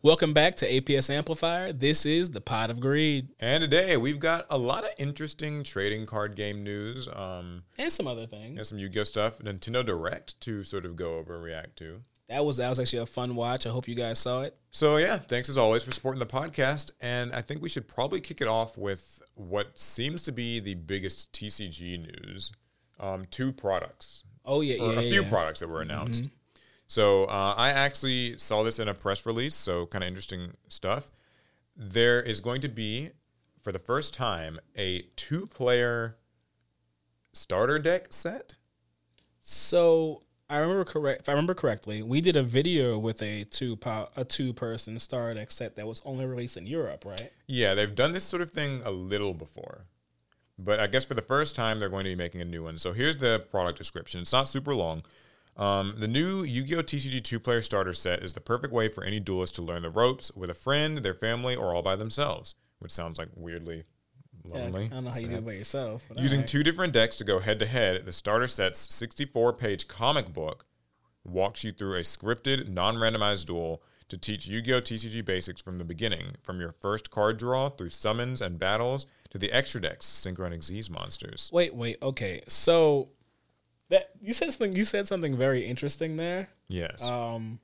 Welcome back to APS Amplifier. This is the Pot of Greed And today we've got a lot of interesting trading card game news. Um, and some other things. and some Yu-Gi-Oh stuff, Nintendo Direct to sort of go over and react to. That was that was actually a fun watch. I hope you guys saw it. So yeah, thanks as always for supporting the podcast. And I think we should probably kick it off with what seems to be the biggest TCG news. Um, two products, Oh yeah, or yeah, a few yeah. products that were announced. So uh, I actually saw this in a press release, so kind of interesting stuff. There is going to be, for the first time, a two-player starter deck set. So I remember correct. If I remember correctly, we did a video with a two po- a two person starter deck set that was only released in Europe, right? Yeah, they've done this sort of thing a little before. But I guess for the first time, they're going to be making a new one. So here's the product description. It's not super long. Um, the new Yu Gi Oh! TCG two player starter set is the perfect way for any duelist to learn the ropes with a friend, their family, or all by themselves, which sounds like weirdly Yeah, lonely. I don't know how you do it by yourself. but Using alright. two different decks to go head to head, the starter set's 64 page comic book walks you through a scripted, non randomized duel to teach Yu Gi Oh! TCG basics from the beginning, from your first card draw through summons and battles to the extra decks, Synchro and Xyz monsters. Wait, wait. Okay, so that you said something. You said something very interesting there. Yes. Um,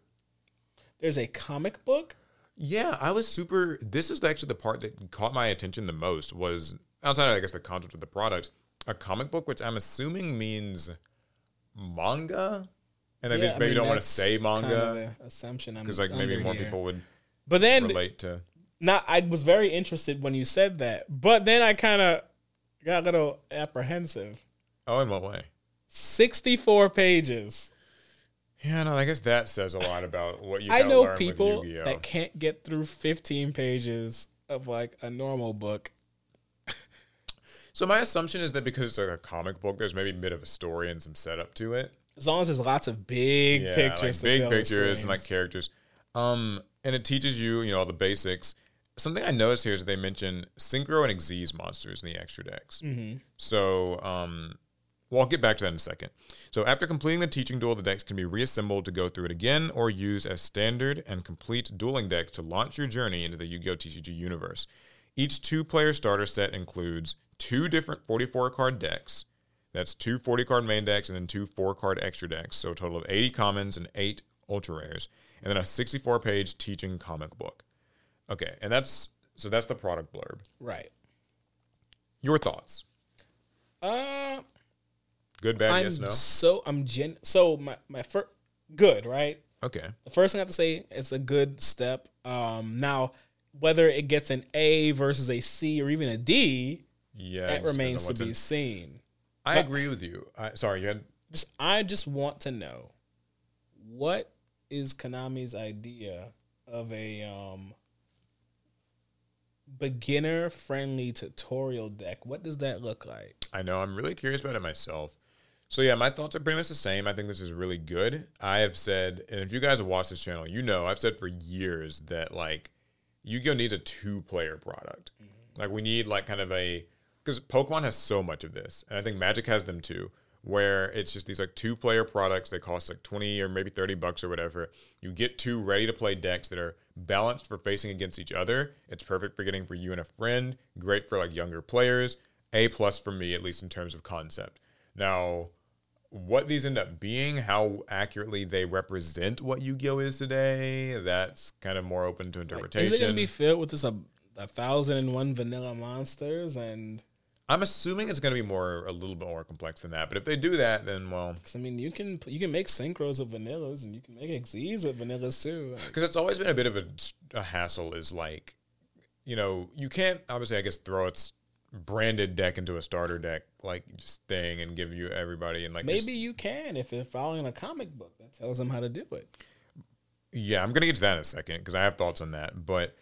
there's a comic book. yeah, I was super. This is actually the part that caught my attention the most was outside of, I guess, the concept of the product, a comic book, which I'm assuming means manga. And I Yeah, just maybe mean, don't want to say kind of manga the assumption. because like maybe more here. people would But then, relate to. now I was very interested when you said that. But then I kind of got a little apprehensive. Oh, in what way? Sixty-four pages. Yeah, no, I guess that says a lot about what you. I know people that can't get through fifteen pages of like a normal book. So my assumption is that because it's like a comic book, there's maybe a bit of a story and some setup to it. As long as there's lots of big Yeah, pictures, like big pictures and like characters. Um, and it teaches you, you know, all the basics. Something I noticed here is that they mention Synchro and Xyz monsters in the extra decks. Mm-hmm. So, um, well, I'll get back to that in a second. So, after completing the teaching duel, the decks can be reassembled to go through it again or use as standard and complete dueling decks to launch your journey into the Yu Gi Oh! TCG universe. Each two player starter set includes two different 44 card decks. That's two 40 card main decks and then two 4 card extra decks. So, a total of 80 commons and 8 ultra rares. And then a 64 page teaching comic book. Okay, and that's so that's the product blurb. right. Your thoughts? Uh, Good, bad, I'm yes, no? so I'm gen. So my my first good right. Okay. The first thing I have to say it's a good step. Um, now whether it gets an A versus a C or even a D, Yeah, that it remains to be what's seen. I agree with you. I, sorry, you had. Just I just want to know what is Konami's idea of a um beginner friendly tutorial deck. What does that look like? I know. I'm really curious about it myself. So yeah, my thoughts are pretty much the same. I think this is really good. I have said, and if you guys have watched this channel, you know I've said for years that like Yu-Gi-Oh needs a two-player product. Mm-hmm. Like we need like kind of a because Pokemon has so much of this, and I think Magic has them too. Where it's just these like two-player products. that cost like twenty or maybe thirty bucks or whatever. You get two ready-to-play decks that are balanced for facing against each other. It's perfect for getting for you and a friend. Great for like younger players. A plus for me, at least in terms of concept. Now, what these end up being, how accurately they represent what Yu-Gi-Oh is today, that's kind of more open to interpretation. Is it going to be filled with just a, a thousand and one vanilla monsters? And I'm assuming it's going to be more a little bit more complex than that. But if they do that, then well, I mean, you can you can make synchros with vanillas, and you can make Xyzs with vanillas too. Like, because it's always been a bit of a, a hassle. Is like, you know, you can't obviously, I guess, throw its branded deck into a starter deck like just thing and give you everybody and like maybe you can if you're following a comic book that tells them how to do it. Yeah, I'm gonna get to that in a second because I have thoughts on that. But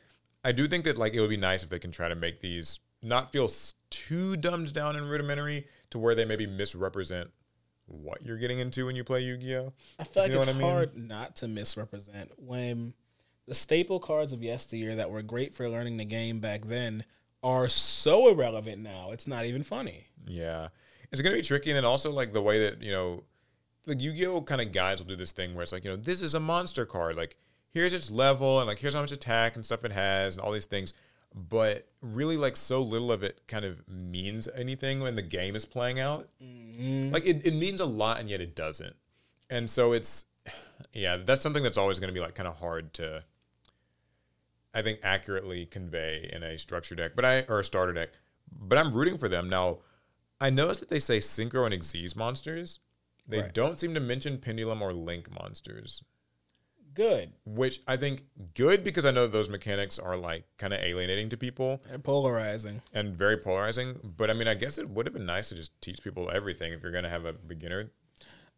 I do think that like it would be nice if they can try to make these not feel too dumbed down and rudimentary to where they maybe misrepresent what you're getting into when you play Yu-Gi-Oh. I feel like You know it's I mean? hard not to misrepresent when the staple cards of yesteryear that were great for learning the game back then are so irrelevant now. It's not even funny. Yeah, it's gonna be tricky, and then also like the way that you know, like Yu-Gi-Oh kind of guys will do this thing where it's like you know this is a monster card, like here's its level and like here's how much attack and stuff it has and all these things. But really, like so little of it kind of means anything when the game is playing out. Mm-hmm. Like it, it means a lot and yet it doesn't. And so it's yeah, that's something that's always going to be like kind of hard to I think accurately convey in a structure deck, but I or a starter deck. But I'm rooting for them. Now, I noticed that they say synchro and Xyz monsters. They Right. don't seem to mention pendulum or link monsters, Good. which I think good because I know those mechanics are like kind of alienating to people They're polarizing. and very polarizing. But I mean, I guess it would have been nice to just teach people everything if you're going to have a beginner.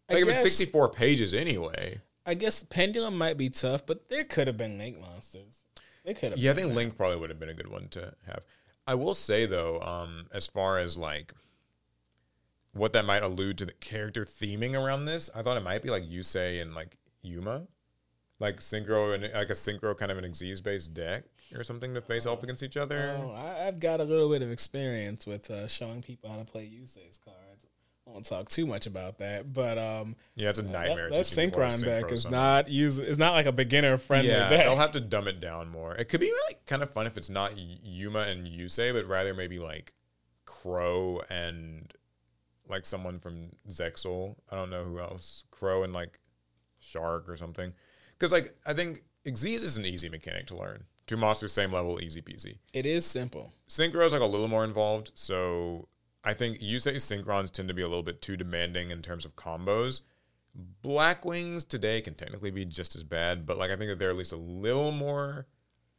I Like it was 64 pages anyway. I guess pendulum might be tough, but there could have been link monsters. They could have. Yeah, I think that. Link probably would have been a good one to have. I will say though, um, as far as like what that might allude to the character theming around this, I thought it might be like Yusei and like Yuma, like synchro and like a synchro kind of an Xyz based deck or something to face off against each other. Oh, I, I've got a little bit of experience with uh, showing people how to play Yusei's cards. Won't talk too much about that, but um, yeah, it's a nightmare. that, that teaching people how to Synchron deck is not use. It's not like a beginner friendly Yeah, deck. they'll have to dumb it down more. It could be like kind of fun if it's not Yuma and Yusei, but rather maybe like Crow and like someone from Zexal. I don't know who else. Crow and like Shark or something. Because like I think Xyz is an easy mechanic to learn. Two monsters, same level, easy peasy. it is simple. Synchro is like a little more involved, so I think Yusei Synchrons tend to be a little bit too demanding in terms of combos. Black Wings today can technically be just as bad, but like I think that they're at least a little more.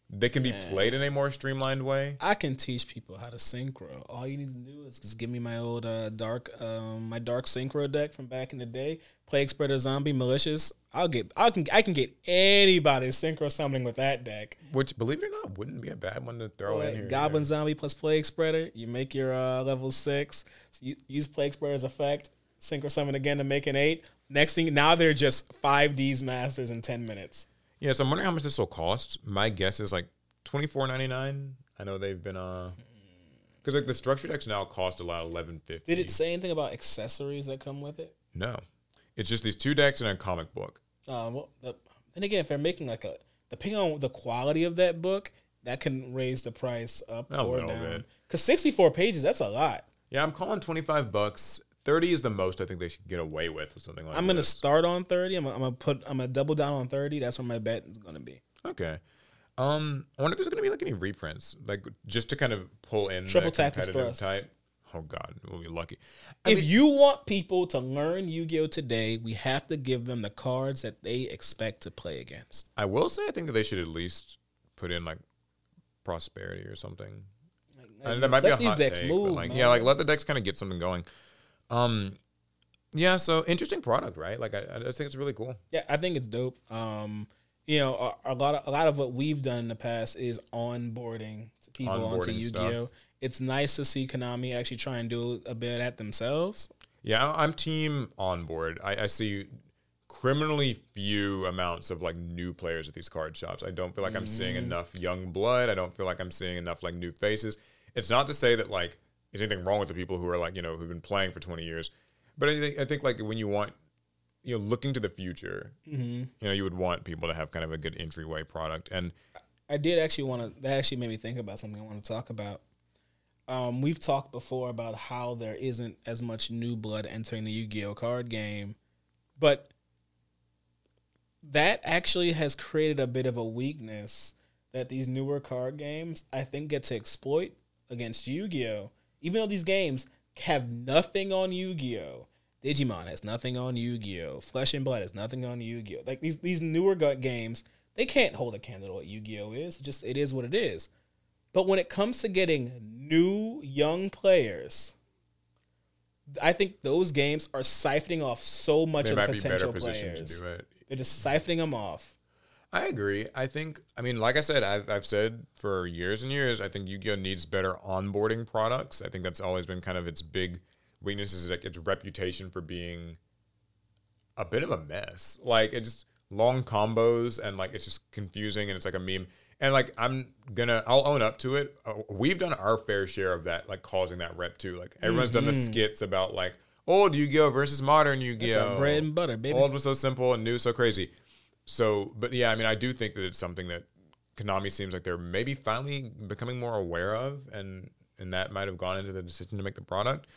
They can be played in a more streamlined way. I can teach people how to synchro. All you need to do is just give me my old uh, dark, um, my dark synchro deck from back in the day. Plague spreader, zombie, malicious. I'll get, I can, I can get anybody synchro summoning with that deck. Which, believe it or not, wouldn't be a bad one to throw in here. Goblin zombie plus plague spreader. You make your uh, level six. So you use plague spreader's effect. Synchro summon again to make an eight. Next thing, now they're just five D's masters in ten minutes. Yeah, so I'm wondering how much this will cost. My guess is like twenty four ninety nine. I know they've been uh, because like the structure decks now cost about eleven fifty. Did it say anything about accessories that come with it? No, it's just these two decks and a comic book. Uh, well, the, then again, if they're making like a, depending on the quality of that book, that can raise the price up A or down. Because sixty-four pages, that's a lot. Yeah, I'm calling 25 bucks. 30 is the most I think they should get away with or something like that. I'm gonna this. start on thirty. I'm gonna, I'm gonna put. I'm gonna double down on thirty. That's where my bet is gonna be. Okay. Um, I wonder if there's gonna be like any reprints, like just to kind of pull in Triple Tactics competitive Thrust. type. Oh God, we'll be lucky. I if mean, you want people to learn Yu-Gi-Oh today, we have to give them the cards that they expect to play against. I will say I think that they should at least put in like prosperity or something. And that might be a these hot decks take, move, like man. yeah, like let the decks kind of get something going. Um, yeah, so interesting product, right? Like I, I just think it's really cool. Yeah, I think it's dope. Um, you know, a, a lot of a lot of what we've done in the past is onboarding people onto Onboarding Yu-Gi-Oh. It's nice to see Konami actually try and do a bit at themselves. Yeah, I'm team on board. I, I see criminally few amounts of like new players at these card shops. I don't feel like I'm seeing enough young blood. I don't feel like I'm seeing enough like new faces. It's not to say that like there's anything wrong with the people who are like you know who've been playing for 20 years, but I think I think like when you want you know looking to the future, you know you would want people to have kind of a good entryway product and I did actually want to. That actually made me think about something I want to talk about. Um, we've talked before about how there isn't as much new blood entering the Yu-Gi-Oh card game, but that actually has created a bit of a weakness that these newer card games I think get to exploit against Yu-Gi-Oh. Even though these games have nothing on Yu-Gi-Oh. Digimon has nothing on Yu-Gi-Oh. Flesh and Blood has nothing on Yu-Gi-Oh. Like these these newer games, they can't hold a candle to what Yu-Gi-Oh is. It just it is what it is. But when it comes to getting new young players, I think those games are siphoning off so much they of might be better potential players. to do it. They're just siphoning them off. I agree. I think, I mean, like I said, I've, I've said for years and years, I think Yu Gi Oh needs better onboarding products. I think that's always been kind of its big weakness is like its reputation for being a bit of a mess. Like it just long combos and like it's just confusing and it's like a meme. And like I'm gonna, I'll own up to it. Uh, we've done our fair share of that, like causing that rep too. Like everyone's done the skits about like old Yu Gi Oh versus modern Yu Gi Oh! bread and butter, baby. Old was so simple and new so crazy. So, but yeah, I mean, I do think that it's something that Konami seems like they're maybe finally becoming more aware of, and and that might have gone into the decision to make the product.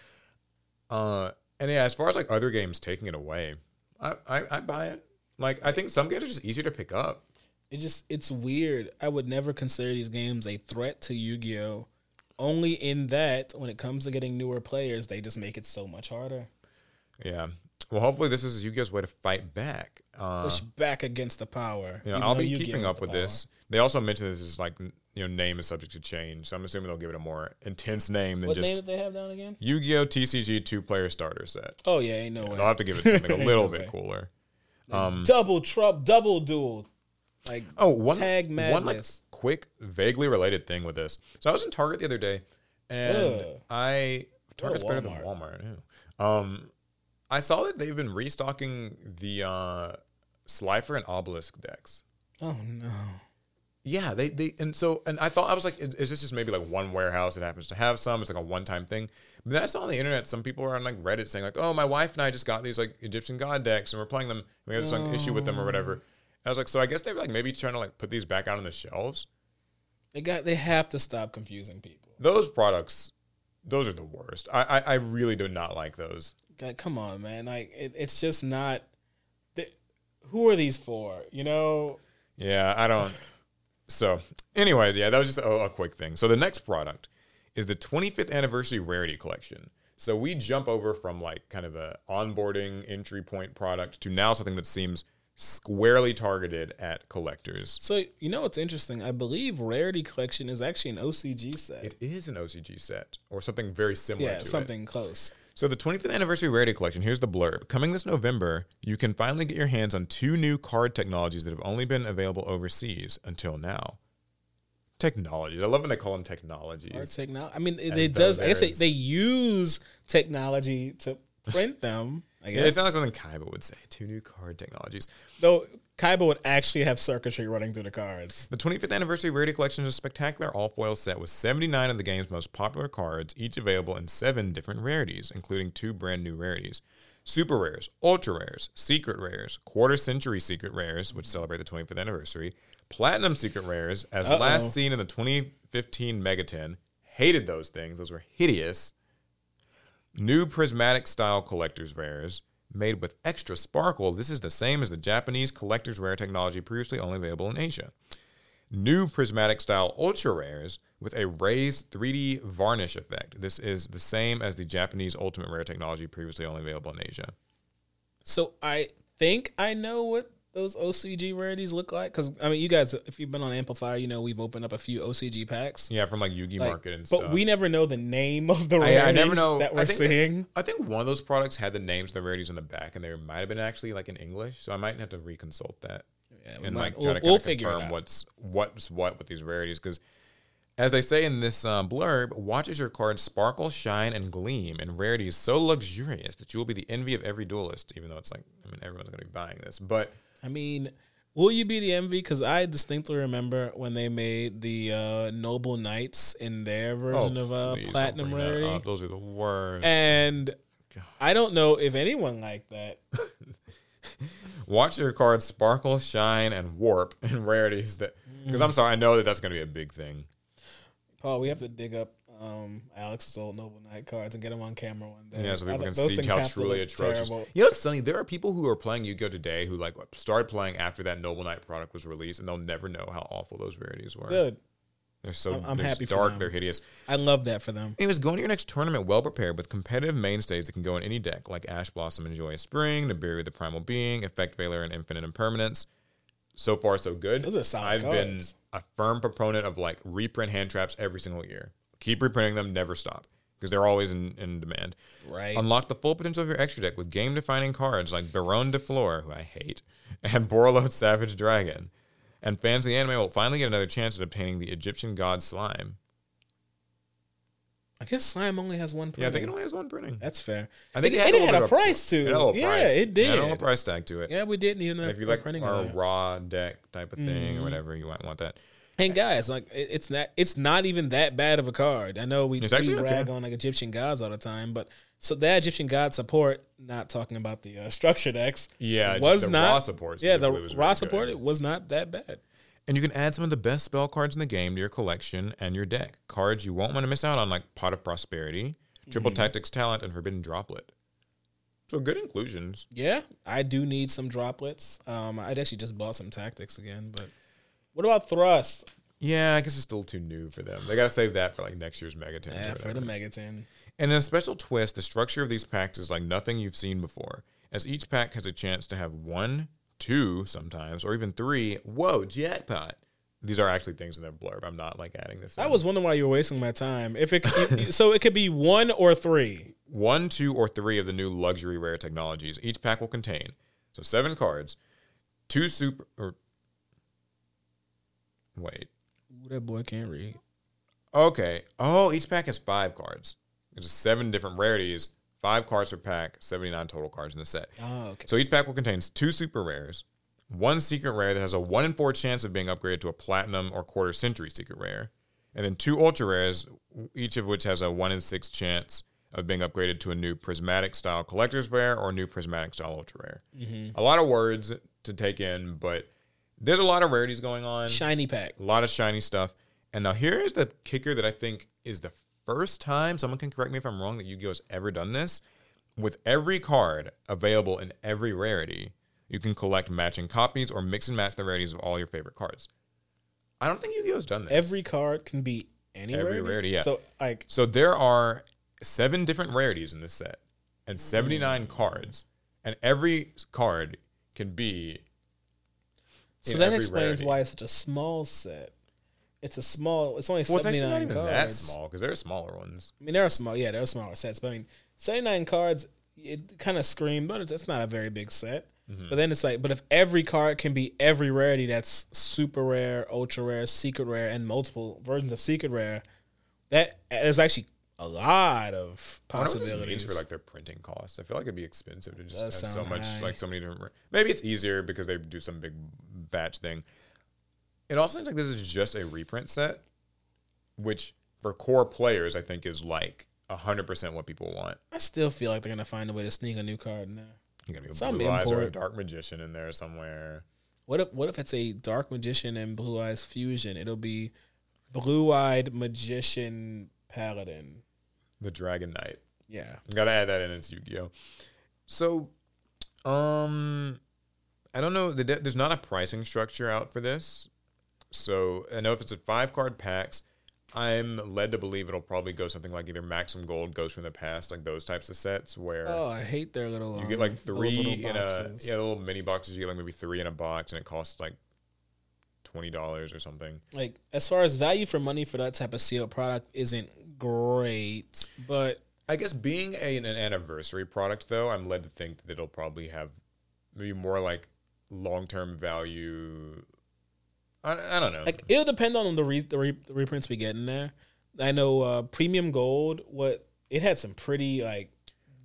Uh, and yeah, as far as like other games taking it away, I, I, I buy it. Like I think some games are just easier to pick up. It just it's weird. I would never consider these games a threat to Yu-Gi-Oh. Only in that when it comes to getting newer players, they just make it so much harder. Yeah. Well, hopefully this is Yu-Gi-Oh's way to fight back. Uh, Push back against the power. you know, I'll be Yu-Gi-Oh keeping up with power. this. They also mentioned this is like you know name is subject to change, so I'm assuming they'll give it a more intense name than What just name did they have down again? Yu-Gi-Oh TCG two player starter set. Oh yeah, ain't no way. They'll have to give it something a little no bit way. cooler. double trub, double duel. Like Oh, one Tag one like quick, vaguely related thing with this. So I was in Target the other day, and Ugh. I Target's better than Walmart. Walmart. yeah. Um, I saw that they've been restocking the uh, Slifer and Obelisk decks. oh no. Yeah, they they and so and I thought I was like, is, is this just maybe like one warehouse that happens to have some? It's like a one time thing. But then I saw on the internet some people were on like Reddit saying like, oh, my wife and I just got these like Egyptian god decks and we're playing them. We have this like, issue with them or whatever. And I was like, so I guess they're like maybe trying to like put these back out on the shelves. They got they have to stop confusing people. Those products, those are the worst. I I, I really do not like those. God, come on, man. Like it, it's just not. th- Who are these for? You know. Yeah, I don't. So, anyway, yeah, that was just a, a quick thing. So, the next product is the 25th anniversary rarity collection. So, we jump over from like kind of a onboarding entry point product to now something that seems squarely targeted at collectors. So you know what's interesting? I believe Rarity Collection is actually an OCG set. It is an OCG set or something very similar yeah, to it. something close. So the 25th anniversary rarity collection, here's the blurb. Coming this November, you can finally get your hands on two new card technologies that have only been available overseas until now. Technologies. I love when they call them technologies. Or technology. I mean, it, it does. I guess they, they use technology to print them. I Yeah, guess. it sounds like something Kaiba would say. Two new card technologies. Though Kaiba would actually have circuitry running through the cards. The 25th anniversary rarity collection is a spectacular all foil set with 79 of the game's most popular cards, each available in seven different rarities, including two brand new rarities. Super rares, ultra rares, secret rares, quarter century secret rares, which celebrate the 25th anniversary, platinum secret rares, as Uh-oh. last seen in the 2015 Megaton. Hated those things; those were hideous. New prismatic style collector's rares made with extra sparkle. This is the same as the Japanese collector's rare technology previously only available in Asia. New prismatic style ultra rares with a raised 3D varnish effect. This is the same as the Japanese ultimate rare technology previously only available in Asia. So I think I know what those OCG rarities look like. Because I mean, you guys, if you've been on Amplifier, you know we've opened up a few OCG packs. Yeah, from like Yugi Like, Market and stuff. but we never know the name of the I, rarities I never know that I we're think seeing. I think one of those products had the names of the rarities on the back, and there might have been actually like in English. So I might have to reconsult that. Yeah, and might- like try we'll- to we'll figure confirm out. what's what's what with these rarities because as they say in this uh, blurb watch as your cards sparkle shine and gleam and rarities so luxurious that you will be the envy of every duelist even though it's like i mean everyone's going to be buying this but I mean, will you be the envy? Because I distinctly remember when they made the uh, Noble Knights in their version of uh, Oh, please don't Platinum Rarity, those are the worst. And I don't know if anyone liked that. watch your cards sparkle shine and warp in rarities that because i'm sorry i know that that's going to be a big thing. Paul, we have to dig up um, Alec's old Noble Knight cards and get them on camera one day. Yeah, so people I can see how truly atrocious. terrible. You know what's funny? There are people who are playing Yu-Gi-Oh today who like started playing after that Noble Knight product was released, and they'll never know how awful those rarities were. Good. They're so I'm- I'm they're happy dark. They're hideous. I love that for them. Anyways, go to your next tournament well prepared with competitive mainstays that can go in any deck, like Ash Blossom and Joyous Spring, Nibiru the Primal Being, Effect Veiler, and Infinite Impermanence. So far, so good. Those are solid I've been a firm proponent of like reprint hand traps every single year. Keep reprinting them, never stop, because they're always in, in demand. Right. Unlock the full potential of your extra deck with game defining cards like Baron de Fleur, who I hate, and Borreload Savage Dragon. And fans of the anime will finally get another chance at obtaining the Egyptian god slime. I guess slime only has one. Printing. Yeah, I think it only has one printing. That's fair. I think it, it had and a it had a price too. It had a little yeah, price. it did. It had a little price tag to it. Yeah, we did need another if you like printing. a Ra deck type of thing Mm-hmm. or whatever, you might want that. And guys, like it, it's not it's not even that bad of a card. I know we, It's we actually okay. rag on like Egyptian gods all the time, but So that Egyptian God support, not talking about the uh, structure decks, Yeah, was not Ra support. Yeah, the was Ra really support it was not that bad. And you can add some of the best spell cards in the game to your collection and your deck. Cards you won't want to miss out on, like Pot of Prosperity, Triple Tactics Talent, and Forbidden Droplet. So good inclusions. Yeah, I do need some droplets. Um, I'd actually just bought some tactics again, but what about thrust? Yeah, I guess it's still too new for them. They gotta save that for like next year's Megaton. Yeah, for the Megaton. And in a special twist, the structure of these packs is like nothing you've seen before, as each pack has a chance to have one, two sometimes, or even three. Whoa, jackpot! These are actually things in their blurb. I'm not like adding this. I in. was wondering why you were wasting my time. If it so, it could be one or three. one, two, or three of the new luxury rare technologies. Each pack will contain so seven cards, two super or wait. Ooh, that boy can't read. Okay. Oh, each pack has five cards. There's seven different rarities, five cards per pack, 79 total cards in the set. Oh, okay. So each pack will contain two super rares, one secret rare that has a one in four chance of being upgraded to a platinum or quarter century secret rare, and then two ultra rares, each of which has a one in six chance of being upgraded to a new prismatic style collector's rare or new prismatic style ultra rare. Mm-hmm. A lot of words to take in, but there's a lot of rarities going on Shiny pack. a lot of shiny stuff. And now here's the kicker that I think is the first time someone can correct me if I'm wrong that Yu-Gi-Oh has ever done this. With every card available in every rarity, you can collect matching copies or mix and match the rarities of all your favorite cards. I don't think Yu-Gi-Oh's done this. Every card can be any Every rarity. rarity, yeah. So like, so there are seven different rarities in this set and 79 mm. cards, and every card can be. So that explains rarity. why it's such a small set. It's a small. It's only Well, it's seventy not even cards. that small because there are smaller ones. I mean, there are small. Yeah, there are smaller sets, but I mean, seventy nine cards. It kind of screams, but it's, it's not a very big set. Mm-hmm. But then it's like, but if every card can be every rarity that's super rare, ultra rare, secret rare, and multiple versions of secret rare, that is actually a lot of I wonder what this possibilities. for like their printing costs. I feel like it'd be expensive to just have so much, high. like so many different. Maybe it's easier because they do some big batch thing. It also seems like this is just a reprint set, which for core players I think is like hundred percent what people want. I still feel like they're gonna find a way to sneak a new card in there. You gotta be a Some blue eyes or a dark magician in there somewhere. What if what if it's a dark magician and blue eyes fusion? It'll be blue eyed magician paladin. The Dragon Knight. Yeah. I Gotta add that in. It's Yu-Gi-Oh. So, um, I don't know. There's not a pricing structure out for this. So I know if it's a five card packs, I'm led to believe it'll probably go something like either Maximum Gold, Ghost from the Past, like those types of sets where Oh, I hate their little. you get um, like three in a yeah little mini boxes. You get like maybe three in a box, and it costs like twenty dollars or something. Like as far as value for money for that type of sealed product isn't great, but I guess being a, an anniversary product, though, I'm led to think that it'll probably have maybe more like long term value. I, I don't know. like it'll depend on the re, the, re, the reprints we get in there. I know uh premium gold. What it had some pretty like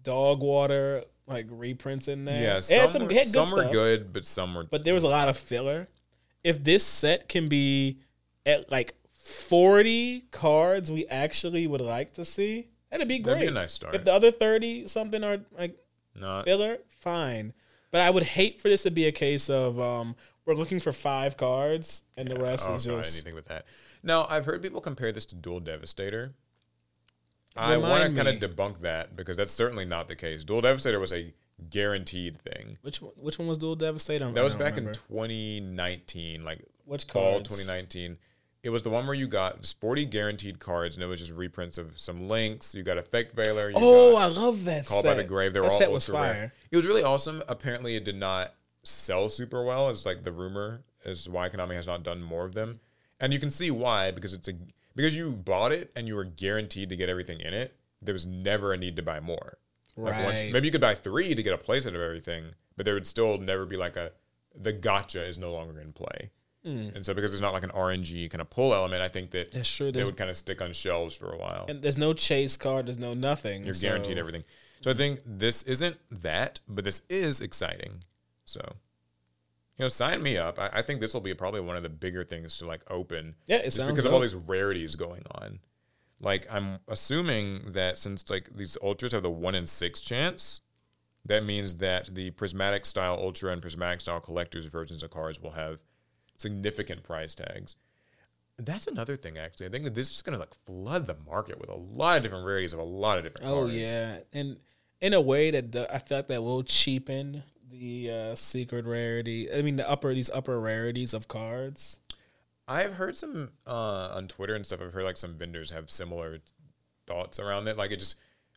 dog water like reprints in there. yeah, it some, had some, were, it had good some were good, but some were. but there was a lot of filler. If this set can be at like 40 cards we actually would like to see, that'd be great. That'd be a nice start. If the other 30 something are like Not filler, fine. But I would hate for this to be a case of um, we're looking for five cards and the rest oh, is just anything with that. No, I've heard people compare this to Duel Devastator. I want to kind of debunk that because that's certainly not the case. Duel Devastator was a guaranteed thing. which one, which one was Duel Devastator? That was back remember. in 2019, like which fall cards? 2019. It was the one where you got just 40 guaranteed cards, and it was just reprints of some links. You got Effect Veiler. You Oh, I love that Called by the Grave. They were that all set was ultra rare. fire. It was really awesome. Apparently, it did not sell super well. Is like the rumor is why Konami has not done more of them, and you can see why because it's a because you bought it and you were guaranteed to get everything in it. There was never a need to buy more. Like once, Right. maybe you could buy three to get a playset of everything, but there would still never be like a the gotcha is no longer in play. Mm. And so because there's not like an RNG kind of pull element, I think that That's true. they would kind of stick on shelves for a while. and there's no chase card. There's no nothing. You're so- guaranteed everything. So I think this isn't that, but this is exciting. So, you know, sign me up. I, I think this will be probably one of the bigger things to like open. Yeah, it just sounds because of all these rarities going on. like I'm assuming that since like these ultras have the one in six chance, that means that the prismatic style ultra and prismatic style collectors versions of cards will have significant price tags. That's another thing, actually. I think that this is going to like flood the market with a lot of different rarities of a lot of different Oh cards. yeah, and in a way that the, I feel like that will cheapen the uh, secret rarity. I mean, the upper these upper rarities of cards. I've heard some uh, on Twitter and stuff. I've heard like some vendors have similar thoughts around it. Like it just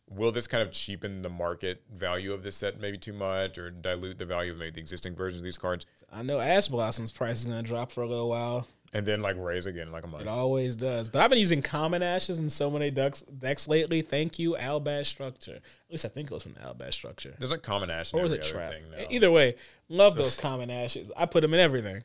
will this kind of cheapen the market value of this set maybe too much, or dilute the value of maybe the existing versions of these cards, I know Ash Blossom's price is gonna drop for a little while. and then like raise again like a month. It always does. But I've been using common ashes in so many decks, decks lately. Thank you, Albaz Structure. At least I think it was from the Albaz Structure. There's like common ash and Or was it trap? thing now. Either way, love those common ashes. I put them in everything.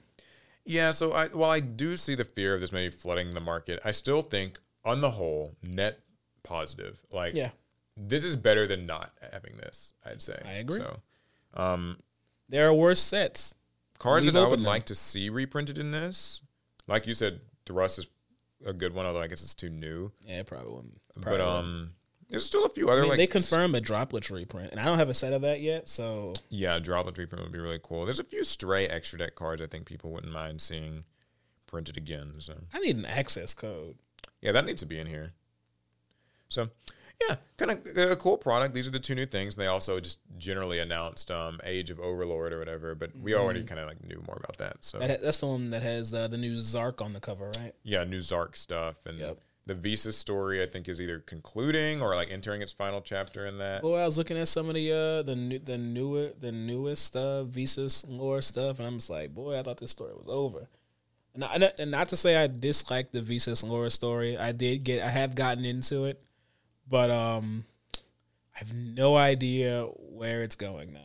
Yeah, so I while I do see the fear of this maybe flooding the market, I still think on the whole net positive. Like Yeah. This is better than not having this. I'd say. I agree. So There are worse sets. cards Leave that I would them. like to see reprinted in this, like you said, Thrust is a good one. Although I guess it's too new. Yeah, it probably wouldn't. but Probably wouldn't. um, there's still a few other I mean, like they confirm a droplets reprint, and I don't have a set of that yet. So yeah, droplet reprint would be really cool. There's a few stray extra deck cards I think people wouldn't mind seeing printed again. So I need an access code. Yeah, that needs to be in here. So, yeah, kind of a cool product. These are the two new things. They also just generally announced um, Age of Overlord or whatever, but we already kind of like knew more about that. So, Mm-hmm. That, that's the one that has uh, the new Zarc on the cover, right? yeah, new Zarc stuff and Yep. the Visa story. I think is either concluding or like entering its final chapter in that. Well, I was looking at some of the uh, the new, the newer the newest uh, Visas lore stuff, and I'm just like, boy, I thought this story was over. And not, and not to say I dislike the Visas lore story. I did get, I have gotten into it, but um, I have no idea where it's going now.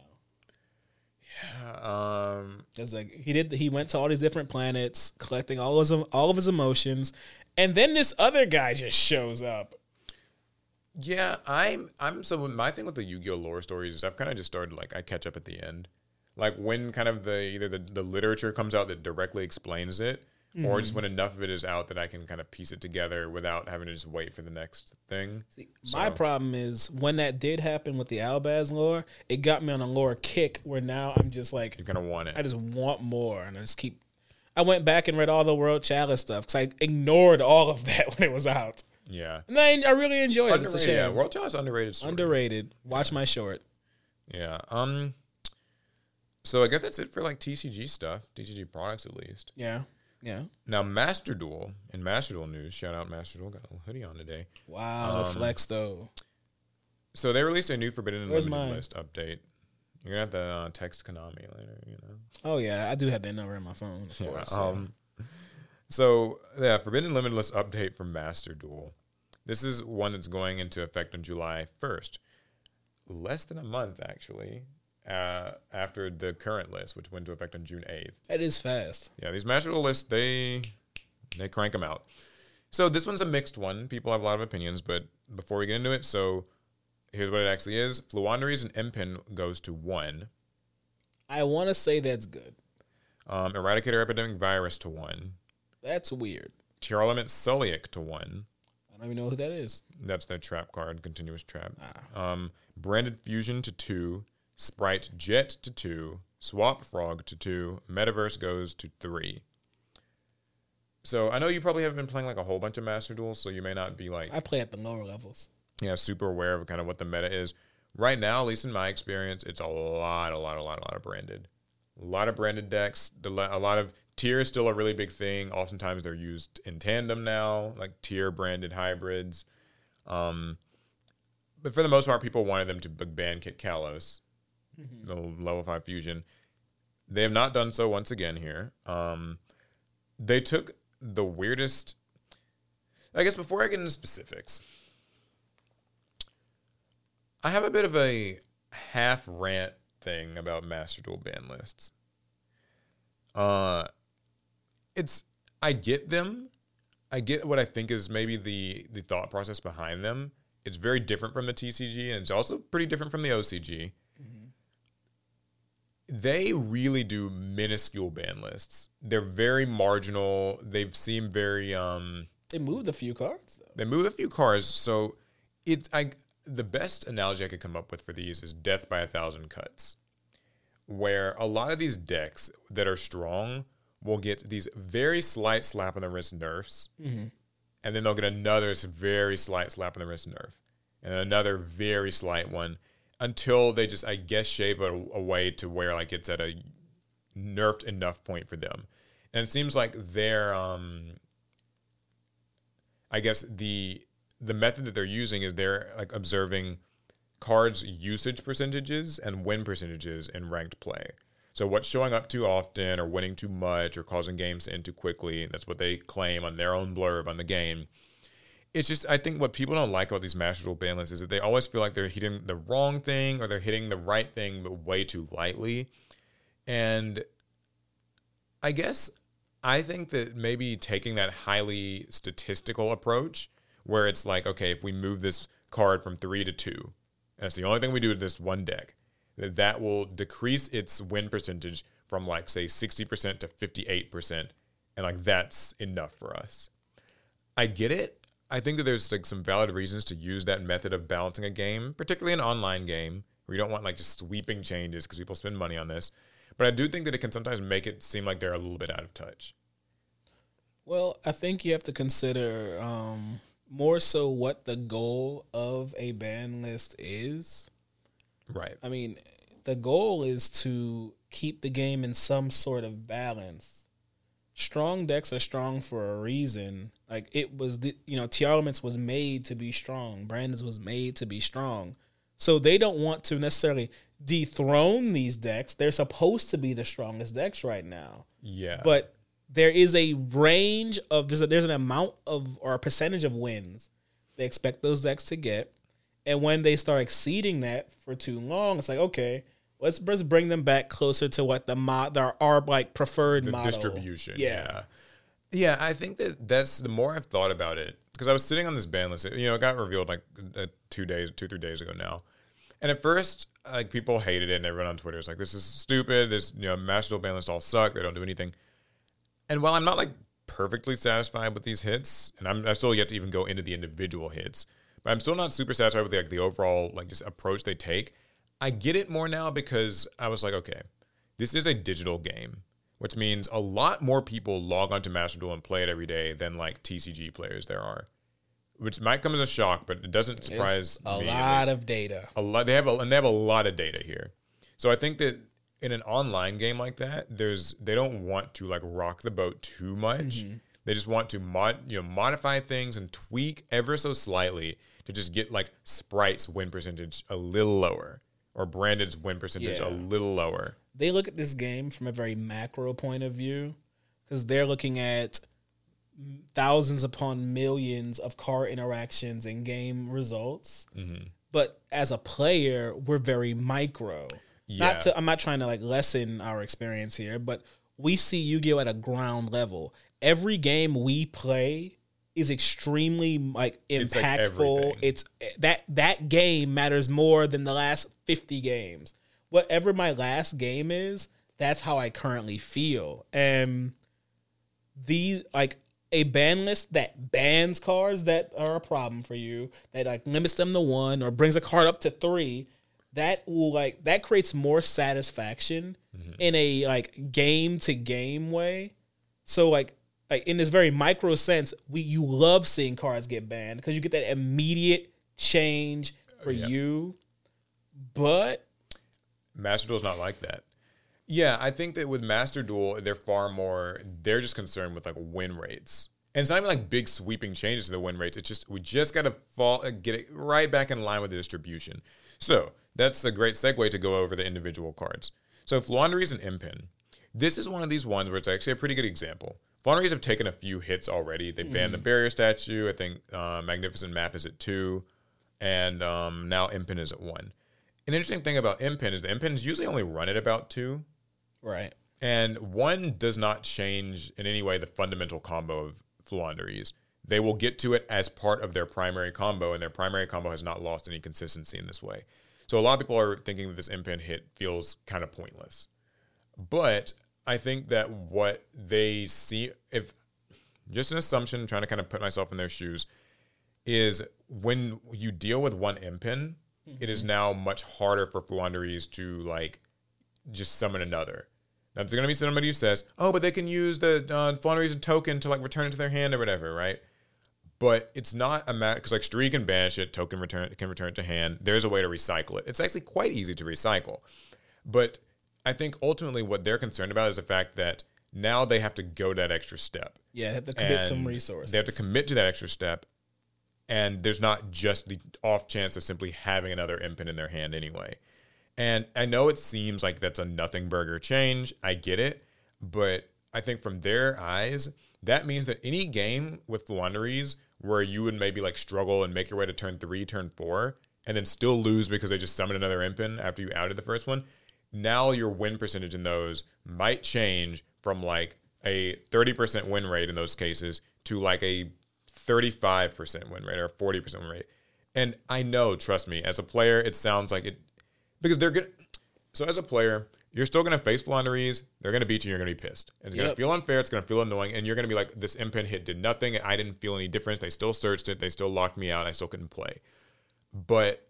Yeah, um, It's like he did. He went to all these different planets, collecting all his all of his emotions, and then this other guy just shows up. yeah, I'm. I'm so my thing with the Yu-Gi-Oh lore stories is I've kind of just started like I catch up at the end, like when kind of the either the, the literature comes out that directly explains it, or Mm-hmm. just when enough of it is out that I can kind of piece it together without having to just wait for the next thing. My problem is when that did happen with the Albaz lore, it got me on a lore kick where now I'm just like You kind of want it. I just want more, and I just keep. I went back and read all the World Chalice stuff because I ignored all of that when it was out, yeah. and I, I really enjoyed it. It's a Underrated, yeah. World Chalice underrated. Story. Underrated. Watch my short. Yeah. Um. So I guess that's it for like TCG stuff, TCG products at least. Yeah, yeah. Now Master Duel and Master Duel news. Shout out Master Duel. Got a little hoodie on today. Wow, the flex though. So they released a new Forbidden and Where's Limited mine? list update. You're gonna have to uh, text Konami later. You know. Oh yeah, I do have that number in my phone. Of Yeah, course. yeah. um, so yeah, Forbidden Limitless update from Master Duel. This is one that's going into effect on July first, less than a month actually, uh, after the current list, which went into effect on June eighth. That is fast. Yeah, these Duel lists they they crank them out. So this one's a mixed one. People have a lot of opinions, but before we get into it, so here's what it actually is: Floowandereeze and Empen goes to one. I want to say that's good. Um, Eradicator Epidemic Virus to one. That's weird. Tearlament Sulliek to one. I don't even know who that is. That's their trap card, continuous trap. Um, Branded Fusion to two. Sprite Jet to two. Swap Frog to two. Metaverse goes to three. So I know you probably haven't been playing like a whole bunch of Master Duels, so you may not be like I play at the lower levels. yeah super aware of kind of what the meta is. Right now, at least in my experience, it's a lot, a lot, a lot, a lot of branded. A lot of branded decks. A lot of Tear is still a really big thing. Oftentimes they're used in tandem now, like Tear branded hybrids. Um, but for the most part, people wanted them to ban Kitkallos, the level five fusion. They have not done so once again here. Um, they took the weirdest. I guess before I get into specifics, I have a bit of a half rant thing about Master Duel ban lists. Uh, it's I get them. I get what I think is maybe the the thought process behind them. It's very different from the TCG, and it's also pretty different from the OCG. They really do minuscule ban lists. They're very marginal. They've seem very um They moved a few cards though. They moved a few cards, so it's I the best analogy I could come up with for these is death by a thousand cuts, where a lot of these decks that are strong will get these very slight slap on the wrist nerfs, and then they'll get another very slight slap on the wrist nerf, and another very slight one, until they just I guess shave it away to where like it's at a nerfed enough point for them, and it seems like they're um I guess the the method that they're using is they're like observing cards usage percentages and win percentages in ranked play. So what's showing up too often or winning too much or causing games to end too quickly, that's what they claim on their own blurb on the game. It's just I think what people don't like about these master duel ban lists is that they always feel like they're hitting the wrong thing or they're hitting the right thing but way too lightly. And I guess I think that maybe taking that highly statistical approach, where it's like, okay, if we move this card from three to two, that's the only thing we do with this one deck, that that will decrease its win percentage from like say sixty percent to fifty eight percent, and like that's enough for us. I get it. I think that there's like some valid reasons to use that method of balancing a game, particularly an online game where you don't want like just sweeping changes because people spend money on this. But I do think that it can sometimes make it seem like they're a little bit out of touch. Well, I think you have to consider um, more so what the goal of a ban list is. Right. I mean, the goal is to keep the game in some sort of balance. Strong decks are strong for a reason. Like it was, the, you know, Tearlaments was made to be strong. Branded's was made to be strong. So they don't want to necessarily dethrone these decks. They're supposed to be the strongest decks right now Yeah. but there is a range of there's a, there's an amount of or a percentage of wins they expect those decks to get, and when they start exceeding that for too long, it's like okay, let's just bring them back closer to what the mod our, our like preferred the model distribution. Yeah. yeah. Yeah, I think that that's the more I've thought about it because I was sitting on this ban list. You know, it got revealed like uh, two days, two three days ago now. And at first, like people hated it, and everyone on Twitter was like, "This is stupid. This you know, Master Duel ban lists all suck. They don't do anything." And while I'm not like perfectly satisfied with these hits, and I'm I still yet to even go into the individual hits, but I'm still not super satisfied with like the overall like just approach they take. I get it more now because I was like, okay, this is a digital game, which means a lot more people log onto Master Duel and play it every day than like TCG players there are. Which might come as a shock, but it doesn't surprise It's a me. lot of data. a lot they have a, and they have a lot of data here so i think that in an online game like that there's they don't want to like rock the boat too much mm-hmm. they just want to mod you know modify things and tweak ever so slightly to just get like sprite's win percentage a little lower or branded's win percentage Yeah. a little lower They look at this game from a very macro point of view because they're looking at thousands upon millions of car interactions and game results. Mm-hmm. But as a player, we're very micro. Yeah. Not to, I'm not trying to like lessen our experience here, but we see Yu-Gi-Oh at a ground level. Every game we play is extremely like It's like impactful. It's that that game matters more than the last 50 games. Whatever my last game is, that's how I currently feel. And these like a ban list that bans cards that are a problem for you, that like limits them to one or brings a card up to three, that will like that creates more satisfaction mm-hmm. in a like game to game way. So like like in this very micro sense, we you love seeing cards get banned because you get that immediate change for Yeah. you. But Master Duel's not like that. Yeah, I think that with Master Duel, they're far more. They're just concerned with like win rates, and it's not even like big sweeping changes to the win rates. It's just we just got to fall uh, get it right back in line with the distribution. So that's a great segue to go over the individual cards. So Floowandereeze and Empen. This is one of these ones where it's actually a pretty good example. Floowandereeze have taken a few hits already. They banned the barrier statue. I think uh, Magnificent Map is at two, and um, now Empen is at one. An interesting thing about Empen is the Empens usually only run at about two, right. and one does not change in any way the fundamental combo of Floowandereeze. They will get to it as part of their primary combo, and their primary combo has not lost any consistency in this way. So a lot of people are thinking that this Empen hit feels kind of pointless. But I think that what they see, if just an assumption, trying to kind of put myself in their shoes, is when you deal with one Empen, it is now much harder for Floowandereeze to like just summon another. Now there's gonna be somebody who says, "Oh, but they can use the uh, token to like return it to their hand or whatever," right? But it's not a matter because like Street can banish it, token return can return it to hand. There's a way to recycle it. It's actually quite easy to recycle, but I think ultimately what they're concerned about is the fact that now they have to go that extra step. Yeah, they have to commit some And resources. They have to commit to that extra step, and there's not just the off chance of simply having another Empen in their hand anyway. And I know it seems like that's a nothing burger change. I get it, but I think from their eyes, that means that any game with Floowandereeze where you would maybe like struggle and make your way to turn three, turn four, and then still lose because they just summoned another Empen after you outed the first one. Now your win percentage in those might change from like a 30% win rate in those cases to like a 35% win rate or 40% win rate. And I know, trust me, as a player, it sounds like it because they're good. So as a player, you're still going to face Floowandereeze. They're going to beat you. You're going to be pissed. It's going to feel unfair. It's going to feel annoying. And you're going to be like, this Empen hit did nothing. I didn't feel any difference. They still searched it. They still locked me out. I still couldn't play. But